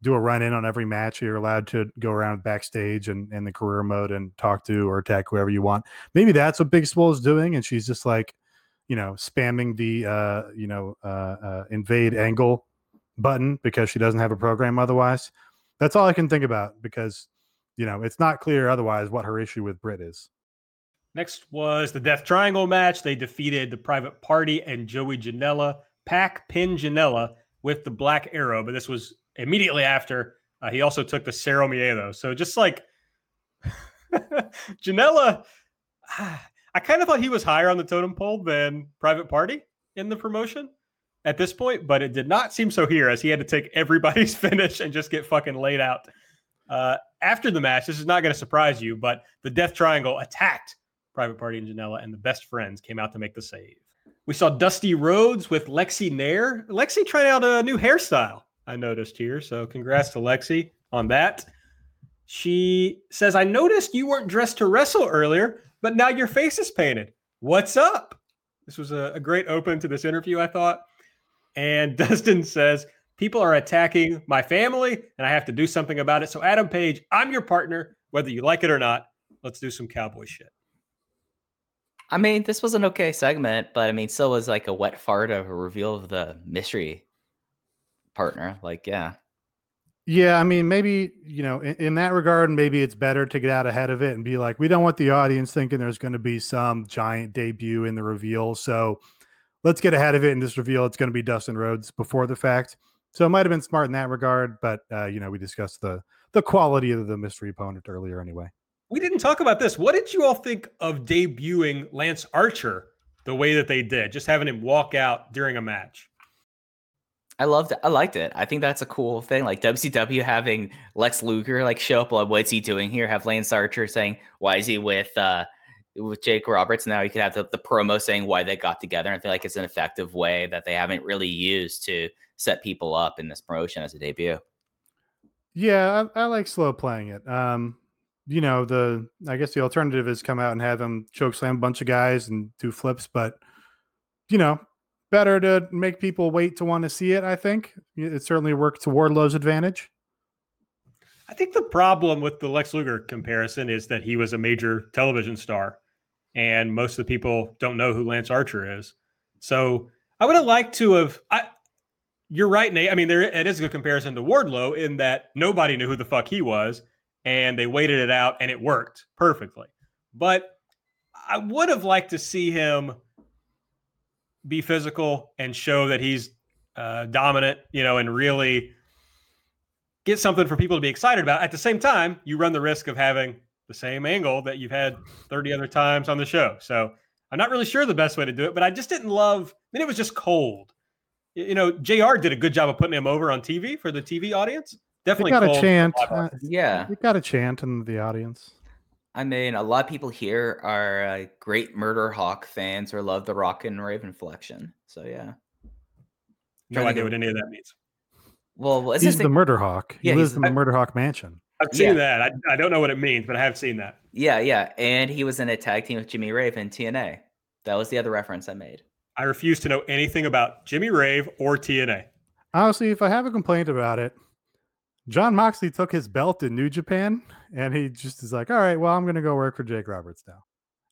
do a run in on every match, you're allowed to go around backstage and in the career mode and talk to or attack whoever you want. Maybe that's what Big Swole is doing, and she's just like, you know, spamming the uh, you know uh, uh, invade angle button because she doesn't have a program otherwise. That's all I can think about because you know it's not clear otherwise what her issue with Britt is. Next was the Death Triangle match. They defeated the Private Party and Joey Janela. Pac pin Janela with the Black Arrow, but this was immediately after. Uh, he also took the Cero Miedo. So just like Janela, I kind of thought he was higher on the totem pole than Private Party in the promotion at this point, but it did not seem so here as he had to take everybody's finish and just get fucking laid out. Uh, after the match, this is not going to surprise you, but the Death Triangle attacked Private Party and Janela, and the best friends came out to make the save. We saw Dusty Rhodes with Lexy Nair. Lexy trying out a new hairstyle, I noticed here. So congrats to Lexy on that. She says, I noticed you weren't dressed to wrestle earlier, but now your face is painted. What's up? This was a, a great open to this interview, I thought. And Dustin says, People are attacking my family, and I have to do something about it. So, Adam Page, I'm your partner, whether you like it or not. Let's do some cowboy shit. I mean, this was an okay segment, but I mean, still was like a wet fart of a reveal of the mystery partner. Like, yeah. Yeah, I mean, maybe you know, in, in that regard, maybe it's better to get out ahead of it and be like, we don't want the audience thinking there's going to be some giant debut in the reveal, so let's get ahead of it and just reveal it's going to be Dustin Rhodes before the fact. So it might have been smart in that regard, but uh, you know, we discussed the the quality of the mystery opponent earlier anyway. We didn't talk about this. What did you all think of debuting Lance Archer the way that they did, just having him walk out during a match? I loved it. I liked it. I think that's a cool thing. Like WCW having Lex Luger like show up. Like, what's he doing here? Have Lance Archer saying, "Why is he with uh with Jake Roberts?" Now you could have the, the promo saying why they got together. I feel like it's an effective way that they haven't really used to set people up in this promotion as a debut. Yeah, I, I like slow playing it. Um, you know, the I guess the alternative is come out and have him choke slam a bunch of guys and do flips, but you know, better to make people wait to want to see it. I think it certainly worked to Wardlow's advantage. I think the problem with the Lex Luger comparison is that he was a major television star, and most of the people don't know who Lance Archer is. So I would have liked to have. I you're right, Nate. I mean, there it is a good comparison to Wardlow in that nobody knew who the fuck he was, and they waited it out, and it worked perfectly. But I would have liked to see him be physical and show that he's uh, dominant, you know, and really get something for people to be excited about. At the same time, you run the risk of having the same angle that you've had 30 other times on the show. So I'm not really sure the best way to do it, but I just didn't love. I mean, it was just cold. You know, JR did a good job of putting him over on TV for the TV audience. Definitely got a chant. Uh, Yeah. you got a chant in the audience. I mean, a lot of people here are uh, great Murder Hawk fans or love the Rock and Rave Infection. So yeah. No to idea get- what any of that means. Well, well, it's He's just the murder hawk. He Yeah, lives he's- in the murder hawk mansion. I've seen Yeah. that. I, I don't know what it means, but I have seen that. yeah, yeah, and he was in a tag team with Jimmy Raven TNA. That was the other reference I made. I refuse to know anything about Jimmy Rave or TNA. Honestly, if I have a complaint about it, Jon Moxley took his belt in New Japan and he just is like, all right, well, I'm going to go work for Jake Roberts now.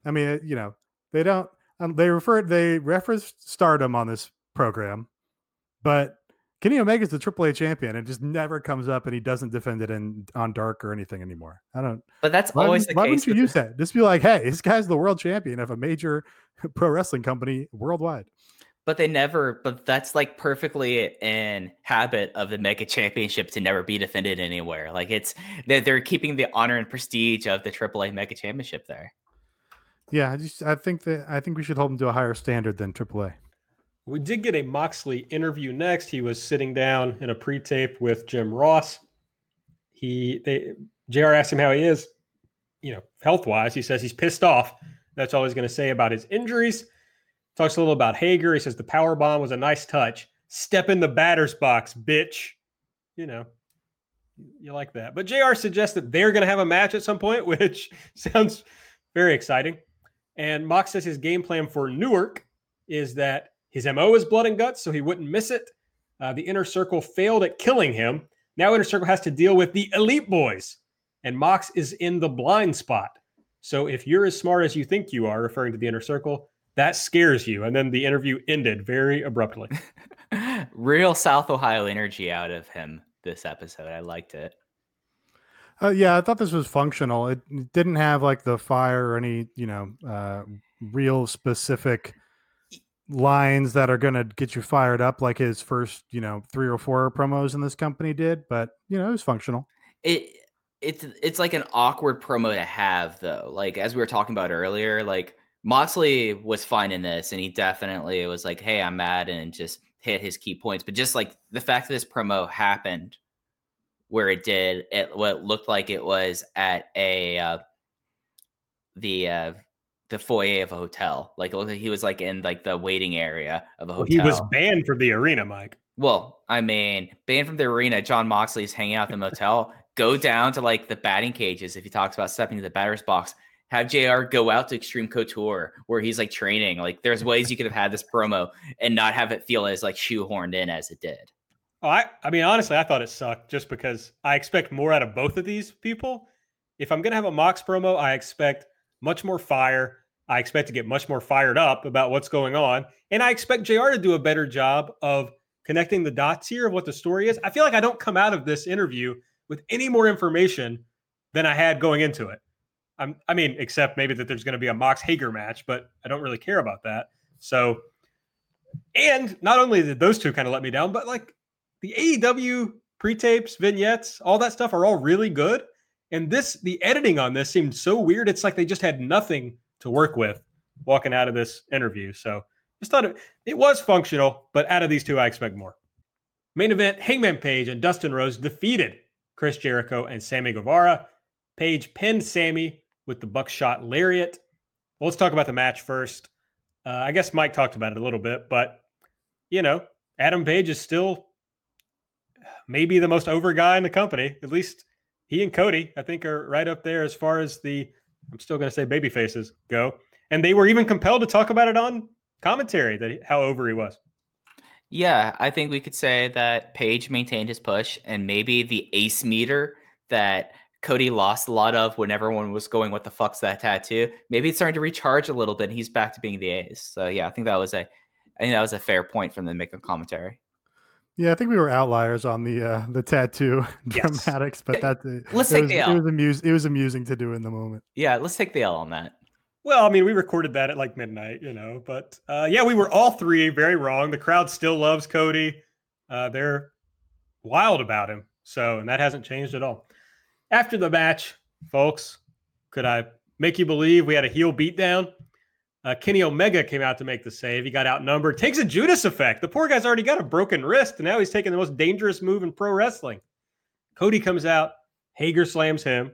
I mean, it- you know, they don't, um, they refer, they reference stardom on this program, but Kenny Omega's the AAA champion. It just never comes up and he doesn't defend it in on dark or anything anymore. I don't, But that's why, always the why case. wouldn't you use that? Just be like, hey, this guy's the world champion of a major pro wrestling company worldwide. But they never. But that's like perfectly in habit of the Mega Championship to never be defended anywhere. Like it's they're, they're keeping the honor and prestige of the AAA Mega Championship there. Yeah, I just I think that I think we should hold them to a higher standard than AAA. We did get a Moxley interview next. He was sitting down in a pre-tape with Jim Ross. He they JR asked him how he is, you know, health-wise. He says he's pissed off. That's all he's going to say about his injuries. Talks a little about Hager. He says the power bomb was a nice touch. Step in the batter's box, bitch. You know, you like that. But JR suggests that they're going to have a match at some point, which sounds very exciting. And Mox says his game plan for Newark is that his MO is blood and guts, so he wouldn't miss it. Uh, the inner circle failed at killing him. Now inner circle has to deal with the elite boys, and Mox is in the blind spot. So if you're as smart as you think you are, referring to the inner circle, that scares you. And then the interview ended very abruptly. Real South Ohio energy out of him this episode. I liked it. Uh, yeah, I thought this was functional. It didn't have like the fire or any, you know, uh, real specific lines that are going to get you fired up like his first, you know, three or four promos in this company did. But you know, it was functional. it it's it's like an awkward promo to have though like as we were talking about earlier like moxley was fine in this and he definitely was like hey i'm mad and just hit his key points but just like the fact that this promo happened where it did it what looked like it was at a uh the uh the foyer of a hotel like it looked like he was like in like the waiting area of a Well, hotel he was banned from the arena, Mike. well, I mean, banned from the arena, Jon Moxley's hanging out at the motel. Go down to like the batting cages if he talks about stepping to the batter's box. Have JR go out to Extreme Couture where he's like training. Like there's ways you could have had this promo and not have it feel as like shoehorned in as it did. Oh, I, I mean, honestly, I thought it sucked just because I expect more out of both of these people. If I'm going to have a Mox promo, I expect much more fire. I expect to get much more fired up about what's going on. And I expect JR to do a better job of connecting the dots here of what the story is. I feel like I don't come out of this interview with any more information than I had going into it. I'm, I mean, except maybe that there's going to be a Mox Hager match, but I don't really care about that. So, and not only did those two kind of let me down, but like the AEW pre-tapes, vignettes, all that stuff are all really good. And this, the editing on this seemed so weird. It's like they just had nothing to work with walking out of this interview. So just thought it, it was functional, but out of these two, I expect more. Main event: Hangman Page and Dustin Rhodes defeated Chris Jericho and Sammy Guevara. Page pinned Sammy with the buckshot lariat. Well, let's talk about the match first. Uh, I guess Mike talked about it a little bit, but you know, Adam Page is still maybe the most over guy in the company. At least he and Cody, I think, are right up there as far as the I'm still going to say baby faces go. And they were even compelled to talk about it on commentary that how over he was. Yeah, I think we could say that Page maintained his push and maybe the ace meter that Cody lost a lot of when everyone was going, What the fuck's that tattoo? Maybe it's starting to recharge a little bit and he's back to being the ace. So yeah, I think that was a I think that was a fair point from the make of commentary. Yeah, I think we were outliers on the uh, the tattoo Yes. dramatics, but that uh, Let's it take was, the it was amusing. It was amusing to do in the moment. Yeah, let's take the L on that. Well, I mean, we recorded that at like midnight, you know, but uh, yeah, we were all three very wrong. The crowd still loves Cody. Uh, they're wild about him. So, and that hasn't changed at all. After the match, folks, could I make you believe we had a heel beatdown? Uh, Kenny Omega came out to make the save. He got outnumbered. Takes a Judas effect. The poor guy's already got a broken wrist, and now he's taking the most dangerous move in pro wrestling. Cody comes out. Hager slams him.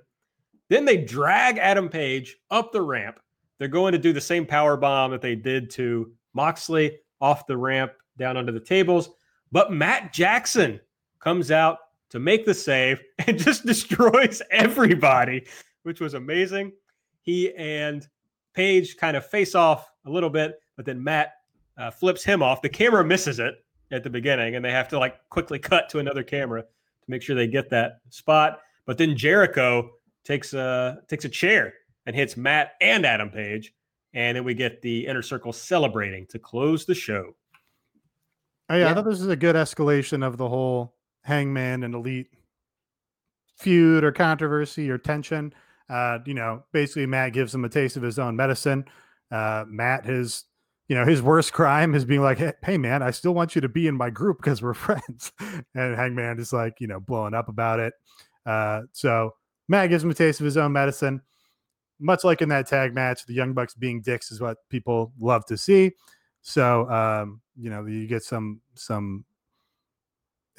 Then they drag Adam Page up the ramp. They're going to do the same power bomb that they did to Moxley off the ramp down under the tables. But Matt Jackson comes out to make the save and just destroys everybody, which was amazing. He and Page kind of face off a little bit, but then Matt uh, flips him off. The camera misses it at the beginning, and they have to like quickly cut to another camera to make sure they get that spot. But then Jericho takes a takes a chair and hits Matt and Adam Page, and then we get the inner circle celebrating to close the show. Oh, yeah, I thought this was a good escalation of the whole Hangman and Elite feud or controversy or tension. Uh, you know, basically Matt gives him a taste of his own medicine. Uh, Matt, his, you know, his worst crime is being like, hey, hey, man, I still want you to be in my group because we're friends. and Hangman is like, you know, blowing up about it. Uh, so Matt gives him a taste of his own medicine. Much like in that tag match, the Young Bucks being dicks is what people love to see. So um, you know, you get some some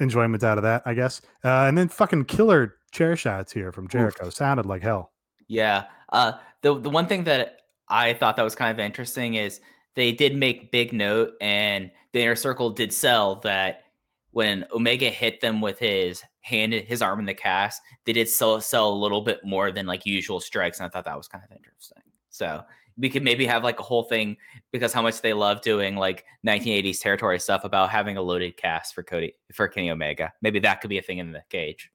enjoyment out of that, I guess. Uh, and then fucking killer chair shots here from Jericho sounded like hell. Yeah. Uh, the the one thing that I thought that was kind of interesting is they did make big note, and the inner circle did sell that when Omega hit them with his hand, his arm in the cast, they did sell sell a little bit more than like usual strikes, and I thought that was kind of interesting. So we could maybe have like a whole thing because how much they love doing like 1980s territory stuff about having a loaded cast for Cody for Kenny Omega. Maybe that could be a thing in the cage.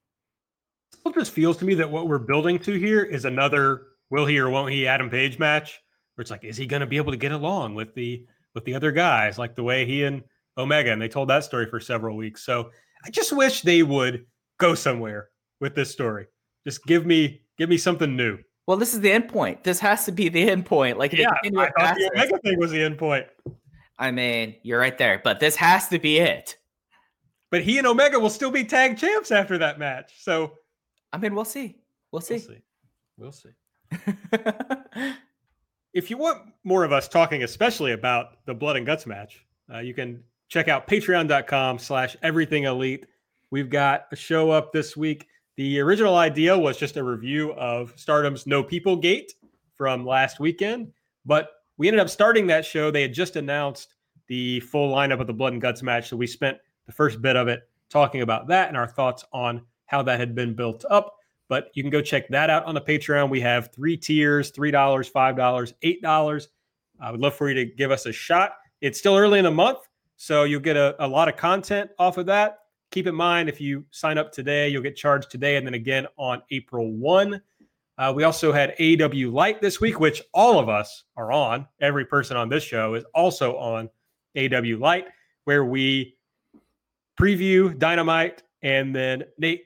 It just feels to me that what we're building to here is another will he or won't he Adam Page match, where it's like, is he going to be able to get along with the with the other guys, like the way he and Omega, and they told that story for several weeks. So I just wish they would go somewhere with this story. Just give me give me something new. Well, this is the end point. This has to be the end point. Like, Yeah, I thought the Omega thing was the end point. I mean, you're right there, but this has to be it. But he and Omega will still be tag champs after that match. So I mean, we'll see. We'll see. we'll see. see. We'll see. if you want more of us talking especially about the blood and guts match uh, you can check out patreon.com slash everything elite we've got a show up this week the original idea was just a review of stardom's no people gate from last weekend but we ended up starting that show they had just announced the full lineup of the blood and guts match so we spent the first bit of it talking about that and our thoughts on how that had been built up but you can go check that out on the Patreon. We have three tiers $3, $5, $8. I would love for you to give us a shot. It's still early in the month, so you'll get a, a lot of content off of that. Keep in mind, if you sign up today, you'll get charged today and then again on April 1. Uh, we also had AEW Light this week, which all of us are on. Every person on this show is also on AEW Light, where we preview Dynamite and then Nate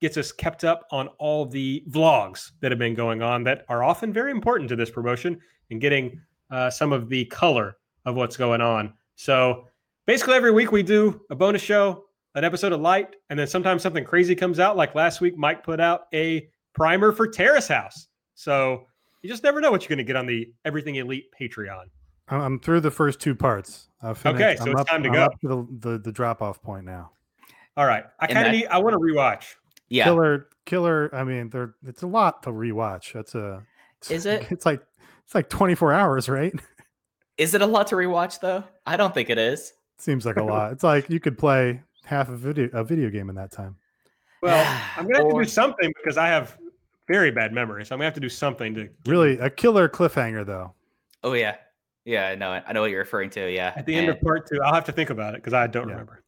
gets us kept up on all the vlogs that have been going on that are often very important to this promotion and getting uh, some of the color of what's going on. So basically, every week we do a bonus show, an episode of Light, and then sometimes something crazy comes out. Like last week, Mike put out a primer for Terrace House. So you just never know what you're going to get on the Everything Elite Patreon. I'm, I'm through the first two parts. Okay, so I'm it's up, time to I'm go. up to the, the, the drop off point now. All right, I And kind of that- need. I want to rewatch. yeah. Killer, killer. I mean, there. It's a lot to rewatch. That's a. Is it? It's like it's like 24 hours, right? Is it a lot to rewatch though? I don't think it is. Seems like a lot. It's like you could play half a video a video game in that time. Well, I'm going to have to do something because I have very bad memory. So I'm going to have to do something to Really, a killer cliffhanger though. Oh yeah. Yeah, I know it. I know what you're referring to. Yeah. At the end of part two, I'll have to think about it because I don't Yeah. remember.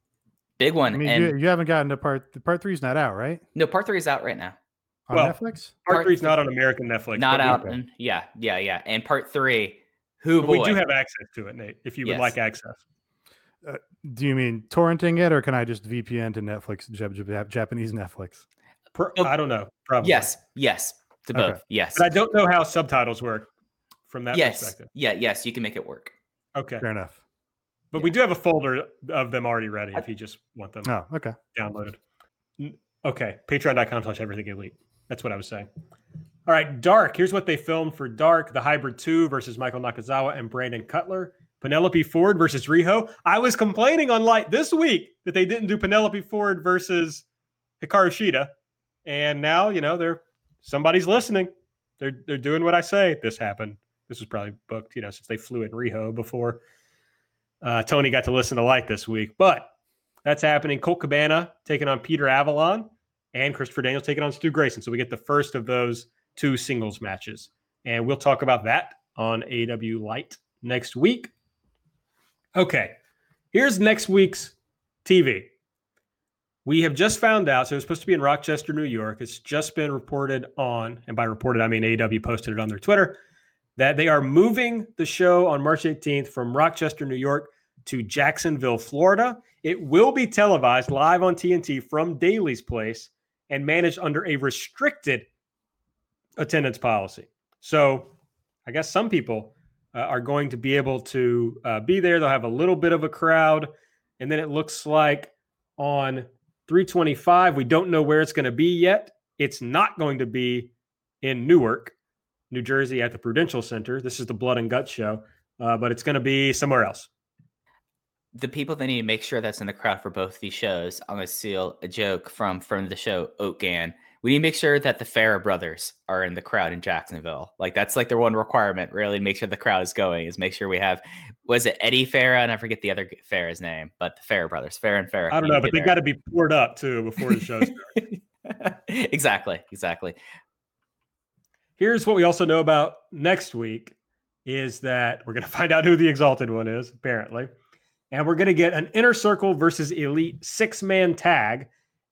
big one. I mean, and you, you haven't gotten to part. the Part three's not out, right? no, part three is out right now. On Well, Netflix. Part, Part three's th- not on American Netflix. Not out. okay. Yeah, yeah, yeah. And part three, who but boy. We do have access to it, Nate, if you would Yes. like access. Uh, do you mean torrenting it, or can I just VPN to Netflix, Jap- Jap- Japanese Netflix? Per- Oh, I don't know. Probably. Yes, yes, to Okay. Yes, But I don't know how subtitles work from that yes, perspective. yeah, yes. You can make it work. Okay. Fair enough. But we do have a folder of them already ready if you just want them Oh, okay. downloaded. Okay. Patreon.com slash everything elite. That's what I was saying. All right. Dark. Here's what they filmed for Dark the Hybrid 2 versus Michael Nakazawa and Brandon Cutler. Penelope Ford versus Riho. I was complaining on Light this week that they didn't do Penelope Ford versus Hikaru Shida. And now, you know, they're somebody's listening. They're they're doing what I say. This happened. This was probably booked, you know, since they flew in Riho before uh, Tony got to listen to Light this week. But that's happening. Colt Cabana taking on Peter Avalon and Christopher Daniels taking on Stu Grayson. So we get the first of those two singles matches. And we'll talk about that on AEW Light next week. Okay. Here's next week's TV. We have just found out, so it was supposed to be in Rochester, New York. It's just been reported on, and by reported, I mean AEW posted it on their Twitter, that they are moving the show on March 18th from Rochester, New York to Jacksonville, Florida. It will be televised live on TNT from Daly's Place and managed under a restricted attendance policy. So I guess some people uh, are going to be able to uh, be there. They'll have a little bit of a crowd. And then it looks like on 325, we don't know where it's going to be yet. It's not going to be in Newark, New Jersey at the Prudential Center. This is the Blood and Guts show, uh, but it's going to be somewhere else. The people that need to make sure that's in the crowd for both these shows. I'm gonna steal a joke from from the show Oatgan. We need to make sure that the Farah brothers are in the crowd in Jacksonville. Like that's like their one requirement, really, to make sure the crowd is going. Is make sure we have was it Eddie Farah and I forget the other Farah's name, but the Farah brothers, Farah and Farah. I don't know, but they got to be poured up too before the show starts. exactly, exactly. Here's what we also know about next week is that we're going to find out who the exalted one is, apparently. And we're going to get an inner circle versus elite six man tag.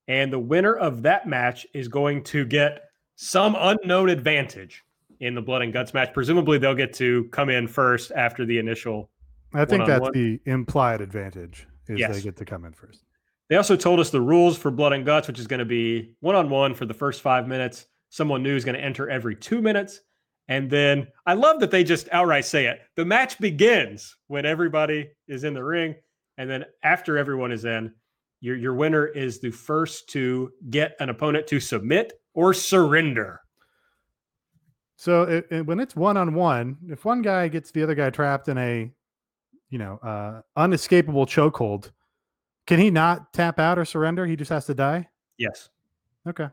And the winner of that match is going to get some unknown advantage in the blood and guts match. Presumably, they'll get to come in first after the initial. I think that's One-on-one? the implied advantage is they get to come in first. They also told us the rules for blood and guts, which is going to be one on one for the first five minutes. Someone new is going to enter every two minutes. And then I love that they just outright say it. The match begins when everybody is in the ring. And then after everyone is in, your, your winner is the first to get an opponent to submit or surrender. So it, it- when it's one on one, if one guy gets the other guy trapped in a, you know, uh, unescapable chokehold, can he not tap out or surrender? He just has to die. Yes. Okay.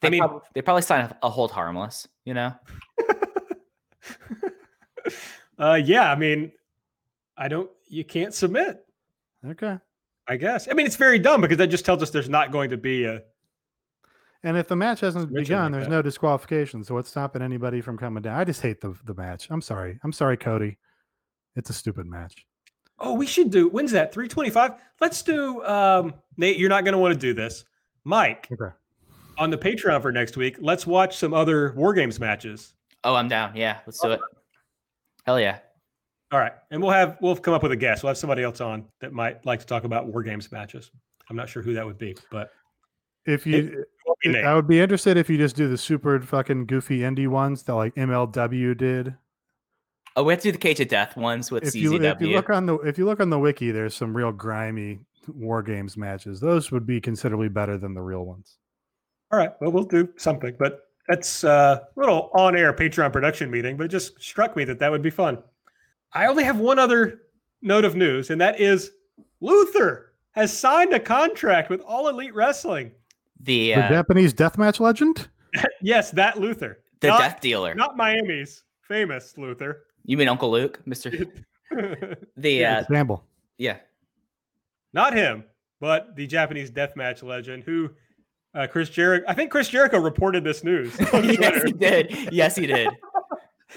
They, I mean- prob- they probably sign a, a hold harmless, you know? uh, yeah. I mean, I don't, you can't submit, Okay. I guess. I mean, it's very dumb because that just tells us there's not going to be a, And if the match hasn't begun, like there's that. no disqualification. So what's stopping anybody from coming down? I just hate the the match. I'm sorry. I'm sorry, Cody. It's a stupid match. Oh, we should do. When's that? 325? Let's do. Um, Nate, you're not going to want to do this. Mike, Okay. on the Patreon for next week, let's watch some other War Games matches. Oh, I'm down. Yeah, let's do it. Hell yeah. All right. And we'll have, we'll come up with a guest. We'll have somebody else on that might like to talk about War Games matches. I'm not sure who that would be, but If you, won't it- I would be interested if you just do the super fucking goofy indie ones that like MLW did. Oh, we have to do the Cage of Death ones with If you CZW. if you look on the if you look on the wiki, there's some real grimy war games matches. Those would be considerably better than the real ones. All right. Well, we'll do something, but that's uh, a little on air Patreon production meeting, but it just struck me that that would be fun. I only have one other note of news, and that is Luther has signed a contract with All Elite Wrestling. the The uh, Japanese deathmatch legend. Yes, that Luther. the not, Death Dealer. Not Miami's famous Luther. You mean Uncle Luke, Mister? The Yeah. uh, Gamble. yeah. not him, but the Japanese deathmatch legend who uh, Chris Jericho. I think Chris Jericho reported this news. yes, he did. Yes, he did.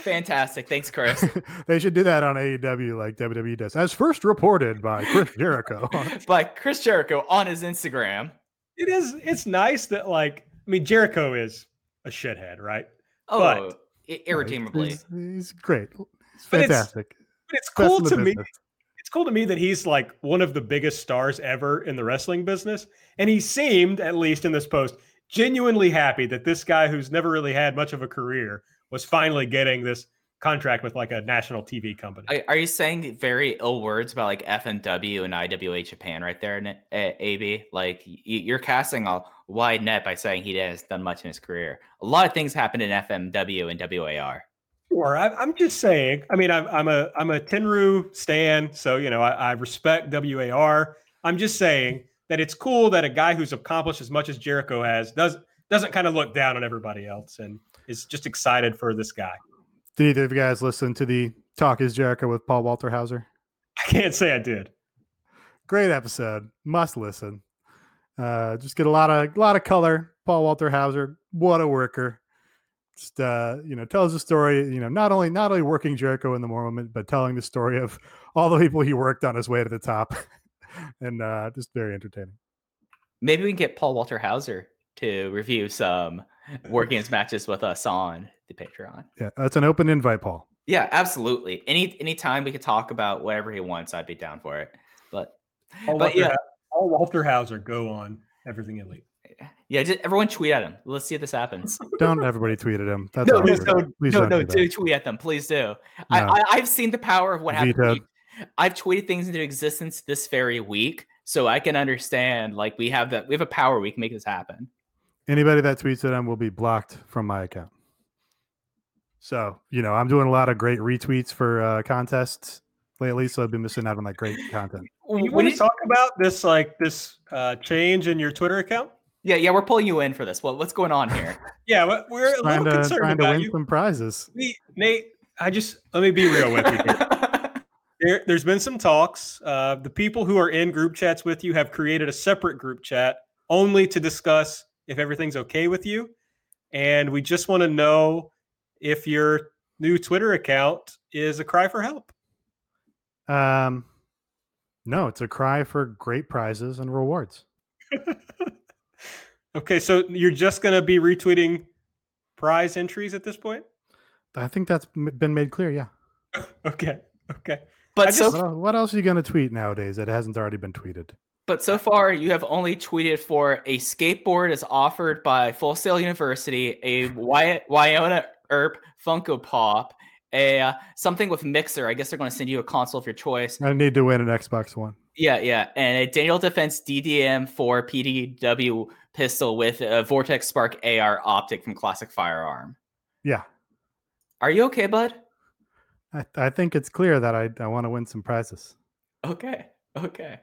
Fantastic. Thanks, Chris. they should do that on AEW like WWE does. As first reported by Chris Jericho. By Chris Jericho on his Instagram. It is. It's nice that like I mean Jericho is a shithead, right? Oh, But- i- irredeemably. He's, he's great. He's But it's- fantastic. But it's cool in the to me. it's cool to me that he's like one of the biggest stars ever in the wrestling business. And he seemed, at least in this post, genuinely happy that this guy who's never really had much of a career was finally getting this contract with like a national TV company. Are, you saying very ill words about like FMW and IWA Japan right there, AB? Like you're casting a wide net by saying he hasn't done much in his career. A lot of things happened in FMW and WAR. Sure, I, I'm just saying. I mean, I'm, I'm a I'm a Tenryu stan, so you know I, I respect WAR. I'm just saying that it's cool that a guy who's accomplished as much as Jericho has does doesn't kind of look down on everybody else and is just excited for this guy. Did either of you guys listen to the Talk is Jericho with Paul Walter Hauser? I can't say I did. Great episode. Must listen. Uh, just get a lot of a lot of color. Paul Walter Hauser, what a worker. Just uh, you know, tells the story, you know, not only not only working Jericho in the moment, but telling the story of all the people he worked on his way to the top. and uh just very entertaining. Maybe we can get Paul Walter Hauser to review some working his matches with us on the Patreon. Yeah, that's an open invite, Paul. Yeah, absolutely. Any anytime we could talk about whatever he wants, I'd be down for it. But Paul But Walter, yeah. Hau- Paul Walter Hauser, go on everything elite. yeah, just everyone tweet at him. Let's see if this happens. Don't everybody tweet at him. That's no, no, awkward. no, Please no, don't no, do do tweet at them, please do. I, No. I, I've seen the power of what happened. to Vetoed. you. I've tweeted things into existence this very week, so I can understand. Like we have that, we have a power. We can make this happen. Anybody that tweets at him will be blocked from my account. So, you know, I'm doing a lot of great retweets for uh, contests lately, so I've been missing out on that great content. You When want to you- talk about this like this uh, change in your Twitter account? yeah, yeah, we're pulling you in for this. What, what's going on here? Yeah, we're a Trying little to, concerned trying to about win you. some prizes. We- Nate, I just let me be real with you. There, there's been some talks. Uh, the people who are in group chats with you have created a separate group chat only to discuss if everything's okay with you. And we just want to know if your new Twitter account is a cry for help. Um, no, it's a cry for great prizes and rewards. Okay, so you're just going to be retweeting prize entries at this point? I think that's been made clear. Yeah. Okay, okay. but I so just- What, el- what else are you going to tweet nowadays that hasn't already been tweeted? But so far, you have only tweeted for a skateboard is offered by Full Sail University, a Wy- Wyona Earp Funko Pop, a uh, something with Mixer. I guess they're going to send you a console of your choice. I need to win an Xbox One. Yeah, yeah, and a Daniel Defense DDM4 PDW pistol with a Vortex Spark AR optic from Classic Firearm. Yeah. Are you okay, bud? I, I think it's clear that I, I want to win some prizes. Okay, okay,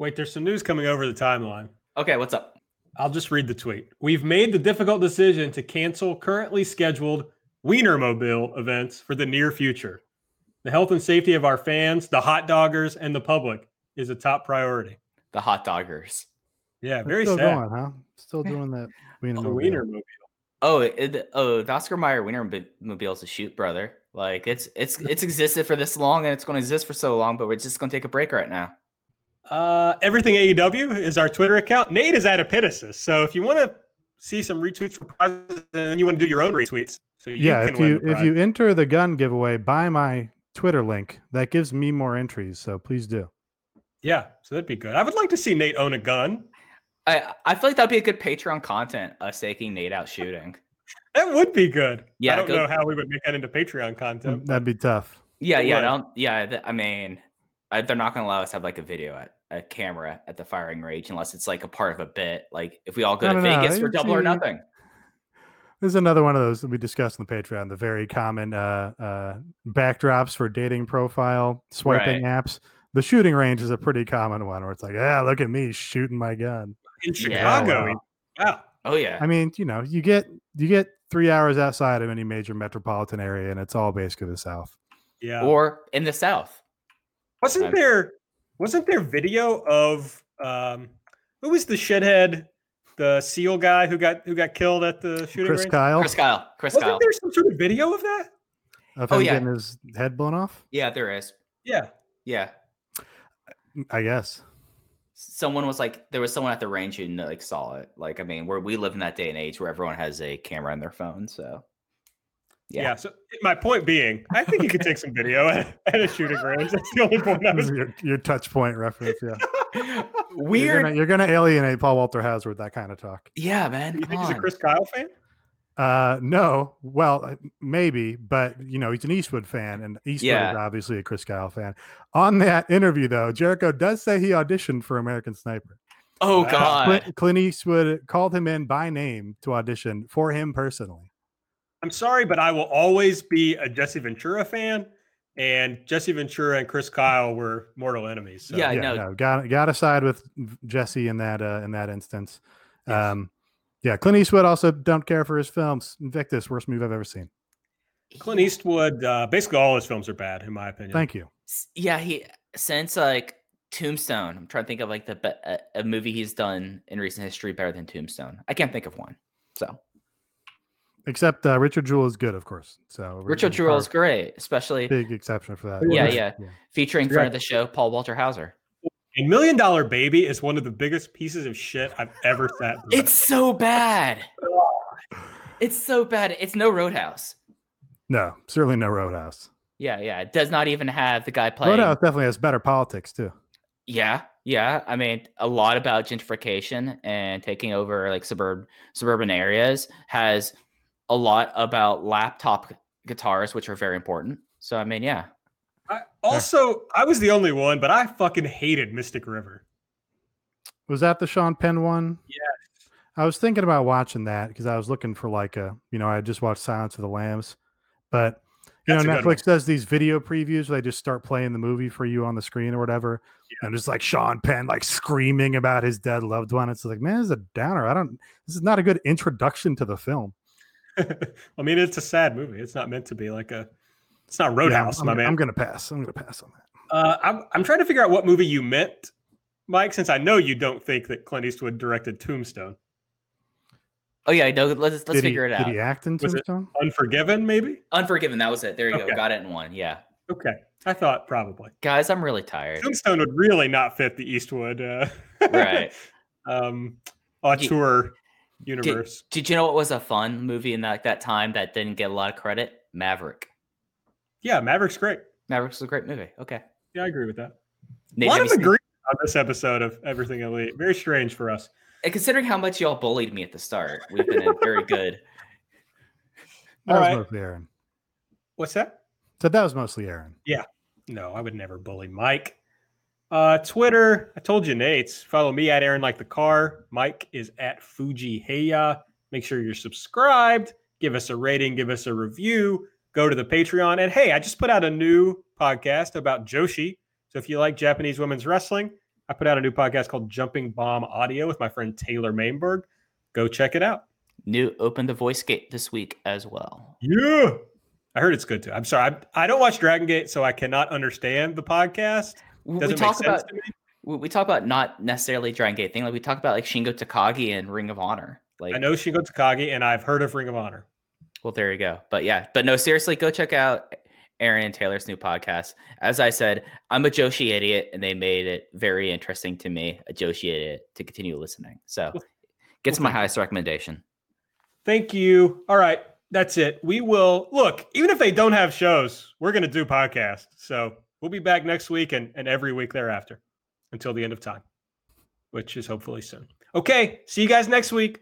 Wait, there's some news coming over the timeline. okay. What's up? I'll just read the tweet. We've made the difficult decision to cancel currently scheduled Wienermobile events for the near future. The health and safety of our fans, the hot doggers, and the public is a top priority. The hot doggers. Yeah, very Still sad. going, huh? Still doing that. Wiener The Mobile. Wienermobile. Oh, it, oh, the Oscar Mayer Wienermobile is a shoot, brother. Like it's it's it's existed for this long and it's going to exist for so long, but we're just going to take a break right now. Uh, everything AEW is our Twitter account. Nate is at Epitasis. So if you want to see some retweets for prizes, then you want to do your own retweets. So you yeah, can if you if you enter the gun giveaway by my Twitter link, that gives me more entries. So please do. yeah, so that'd be good. I would like to see Nate own a gun. I I feel like that'd be a good Patreon content, us taking Nate out shooting. That would be good. Yeah, I don't go- know how we would make that into Patreon content. That'd be tough. Yeah, yeah. I don't, yeah. th- I mean, I, they're not going to allow us to have like a video at a camera at the firing range unless it's like a part of a bit. Like if we all go No, to no, no, Vegas for double or nothing. This is another one of those that we discussed in the Patreon. The very common uh, uh, backdrops for dating profile swiping apps. The shooting range is a pretty common one where it's like, yeah, look at me shooting my gun. In Chicago. wow. Wow. Oh yeah, I mean, you know, you get you get three hours outside of any major metropolitan area, and it's all basically the South. Yeah. or in the South. Wasn't I'm- there wasn't there video of um who was the shithead, the SEAL guy who got who got killed at the shooting Chris range? Kyle Chris Kyle, Chris Kyle. Wasn't Kyle. there some sort of video of that? of Oh, him yeah. getting his head blown off. Yeah, there is. Yeah. Yeah, I guess. someone was like, there was someone at the range who like saw it. Like, I mean, where we live in that day and age where everyone has a camera on their phone. So Yeah. Yeah. So my point being, I think you could take some video at, at a shooting range. That's the only point I This was. your, your touch point reference. Yeah. You're Weird. gonna, you're gonna alienate Paul Walter Hauser with that kind of talk. yeah, man. You come think he's a. Chris Kyle fan? Uh, no, well, uh, maybe, but you know, he's an Eastwood fan, and Eastwood Yeah. is obviously a Chris Kyle fan. On that interview, though, Jericho does say he auditioned for American Sniper. Oh Wow. God. Clint, Clint Eastwood called him in by name to audition for him personally. I'm sorry, but I will always be a Jesse Ventura fan. And Jesse Ventura and Chris Kyle were mortal enemies. So. Yeah, I know. no, got got to side with Jesse in that uh, in that instance. Yes. Um, yeah, Clint Eastwood also don't care for his films. Invictus, worst movie I've ever seen. Clint Eastwood, uh, basically all his films are bad, in my opinion. Thank you. Yeah, he since like Tombstone. I'm trying to think of like the a, a movie he's done in recent history better than Tombstone. I can't think of one. So Except uh, Richard Jewell is good, of course. So Richard Jewell is great, especially big exception for that. Yeah, But- yeah. featuring Yeah. friend of the show Paul Walter Hauser. A Million Dollar Baby is one of the biggest pieces of shit I've ever sat. It's so bad. It's so bad. It's no Roadhouse. No, certainly no Roadhouse. Yeah, yeah. It does not even have the guy playing. Roadhouse definitely has better politics too. Yeah, yeah. I mean, a lot about gentrification and taking over like suburb suburban areas has a lot about laptop guitars, which are very important. So I mean, yeah. I, also, I was the only one, but I fucking hated Mystic River. Was that the Sean Penn one? Yeah. I was thinking about watching that because I was looking for like a, you know, I just watched Silence of the Lambs, but you That's know. Netflix does these video previews where they just start playing the movie for you on the screen or whatever. And just like Sean Penn, like screaming about his dead loved one. It's like, man, this is a downer. I don't, this is not a good introduction to the film. I mean, it's a sad movie. It's not meant to be like a. It's not Yeah, Roadhouse, I'm, my I'm, man. I'm going to pass. I'm going to pass on that. Uh, I'm, I'm trying to figure out what movie you meant, Mike, since I know you don't think that Clint Eastwood directed Tombstone. Oh yeah, no, let's let's Did he- figure it out. Did he act in Was it- Tombstone? Unforgiven, maybe? Unforgiven, that was it. There you Okay. go. Got it in one. Yeah. Okay. I thought probably. Guys, I'm really tired. Tombstone would really not fit the Eastwood uh, Right. um, auteur universe. Did you know what was a fun movie in that, that time that didn't get a lot of credit? Maverick. Yeah, Maverick's great. Maverick's a great movie. Okay. Yeah, I agree with that. Nate, a lot of you agreement on this episode of Everything Elite. Very strange for us. And considering how much y'all bullied me at the start, we've been very good. That All was right. mostly Aaron. What's that? So that was mostly Aaron. Yeah. No, I would never bully Mike. Uh, Twitter, I told you, Nate's. Follow me at Aaron Like the Car. Mike is at Fuji Heya. Make sure you're subscribed. Give us a rating. Give us a review. Go to the Patreon. And hey, I just put out a new podcast about Joshi. So if you like Japanese women's wrestling, I put out a new podcast called Jumping Bomb Audio with my friend Taylor Mainberg. Go check it out. New opened the voice gate this week as well. Yeah. I heard it's good too. I'm sorry. I, I don't watch Dragon Gate, so I cannot understand the podcast. We, we Doesn't make talk about we, we talk about not necessarily Dragon Gate thing. Like we talk about like Shingo Takagi and Ring of Honor. Like I know Shingo Takagi, and I've heard of Ring of Honor. Well, there you go. But yeah, but no, seriously, go check out Aaron and Taylor's new podcast. As I said, I'm a Joshi idiot, and they made it very interesting to me, a Joshi idiot, to continue listening. So Well- gets well, my thank you. highest recommendation. Thank you. All right, that's it. We will look, even if they don't have shows, we're going to do podcasts. So we'll be back next week and, and every week thereafter until the end of time, which is hopefully soon. Okay, see you guys next week.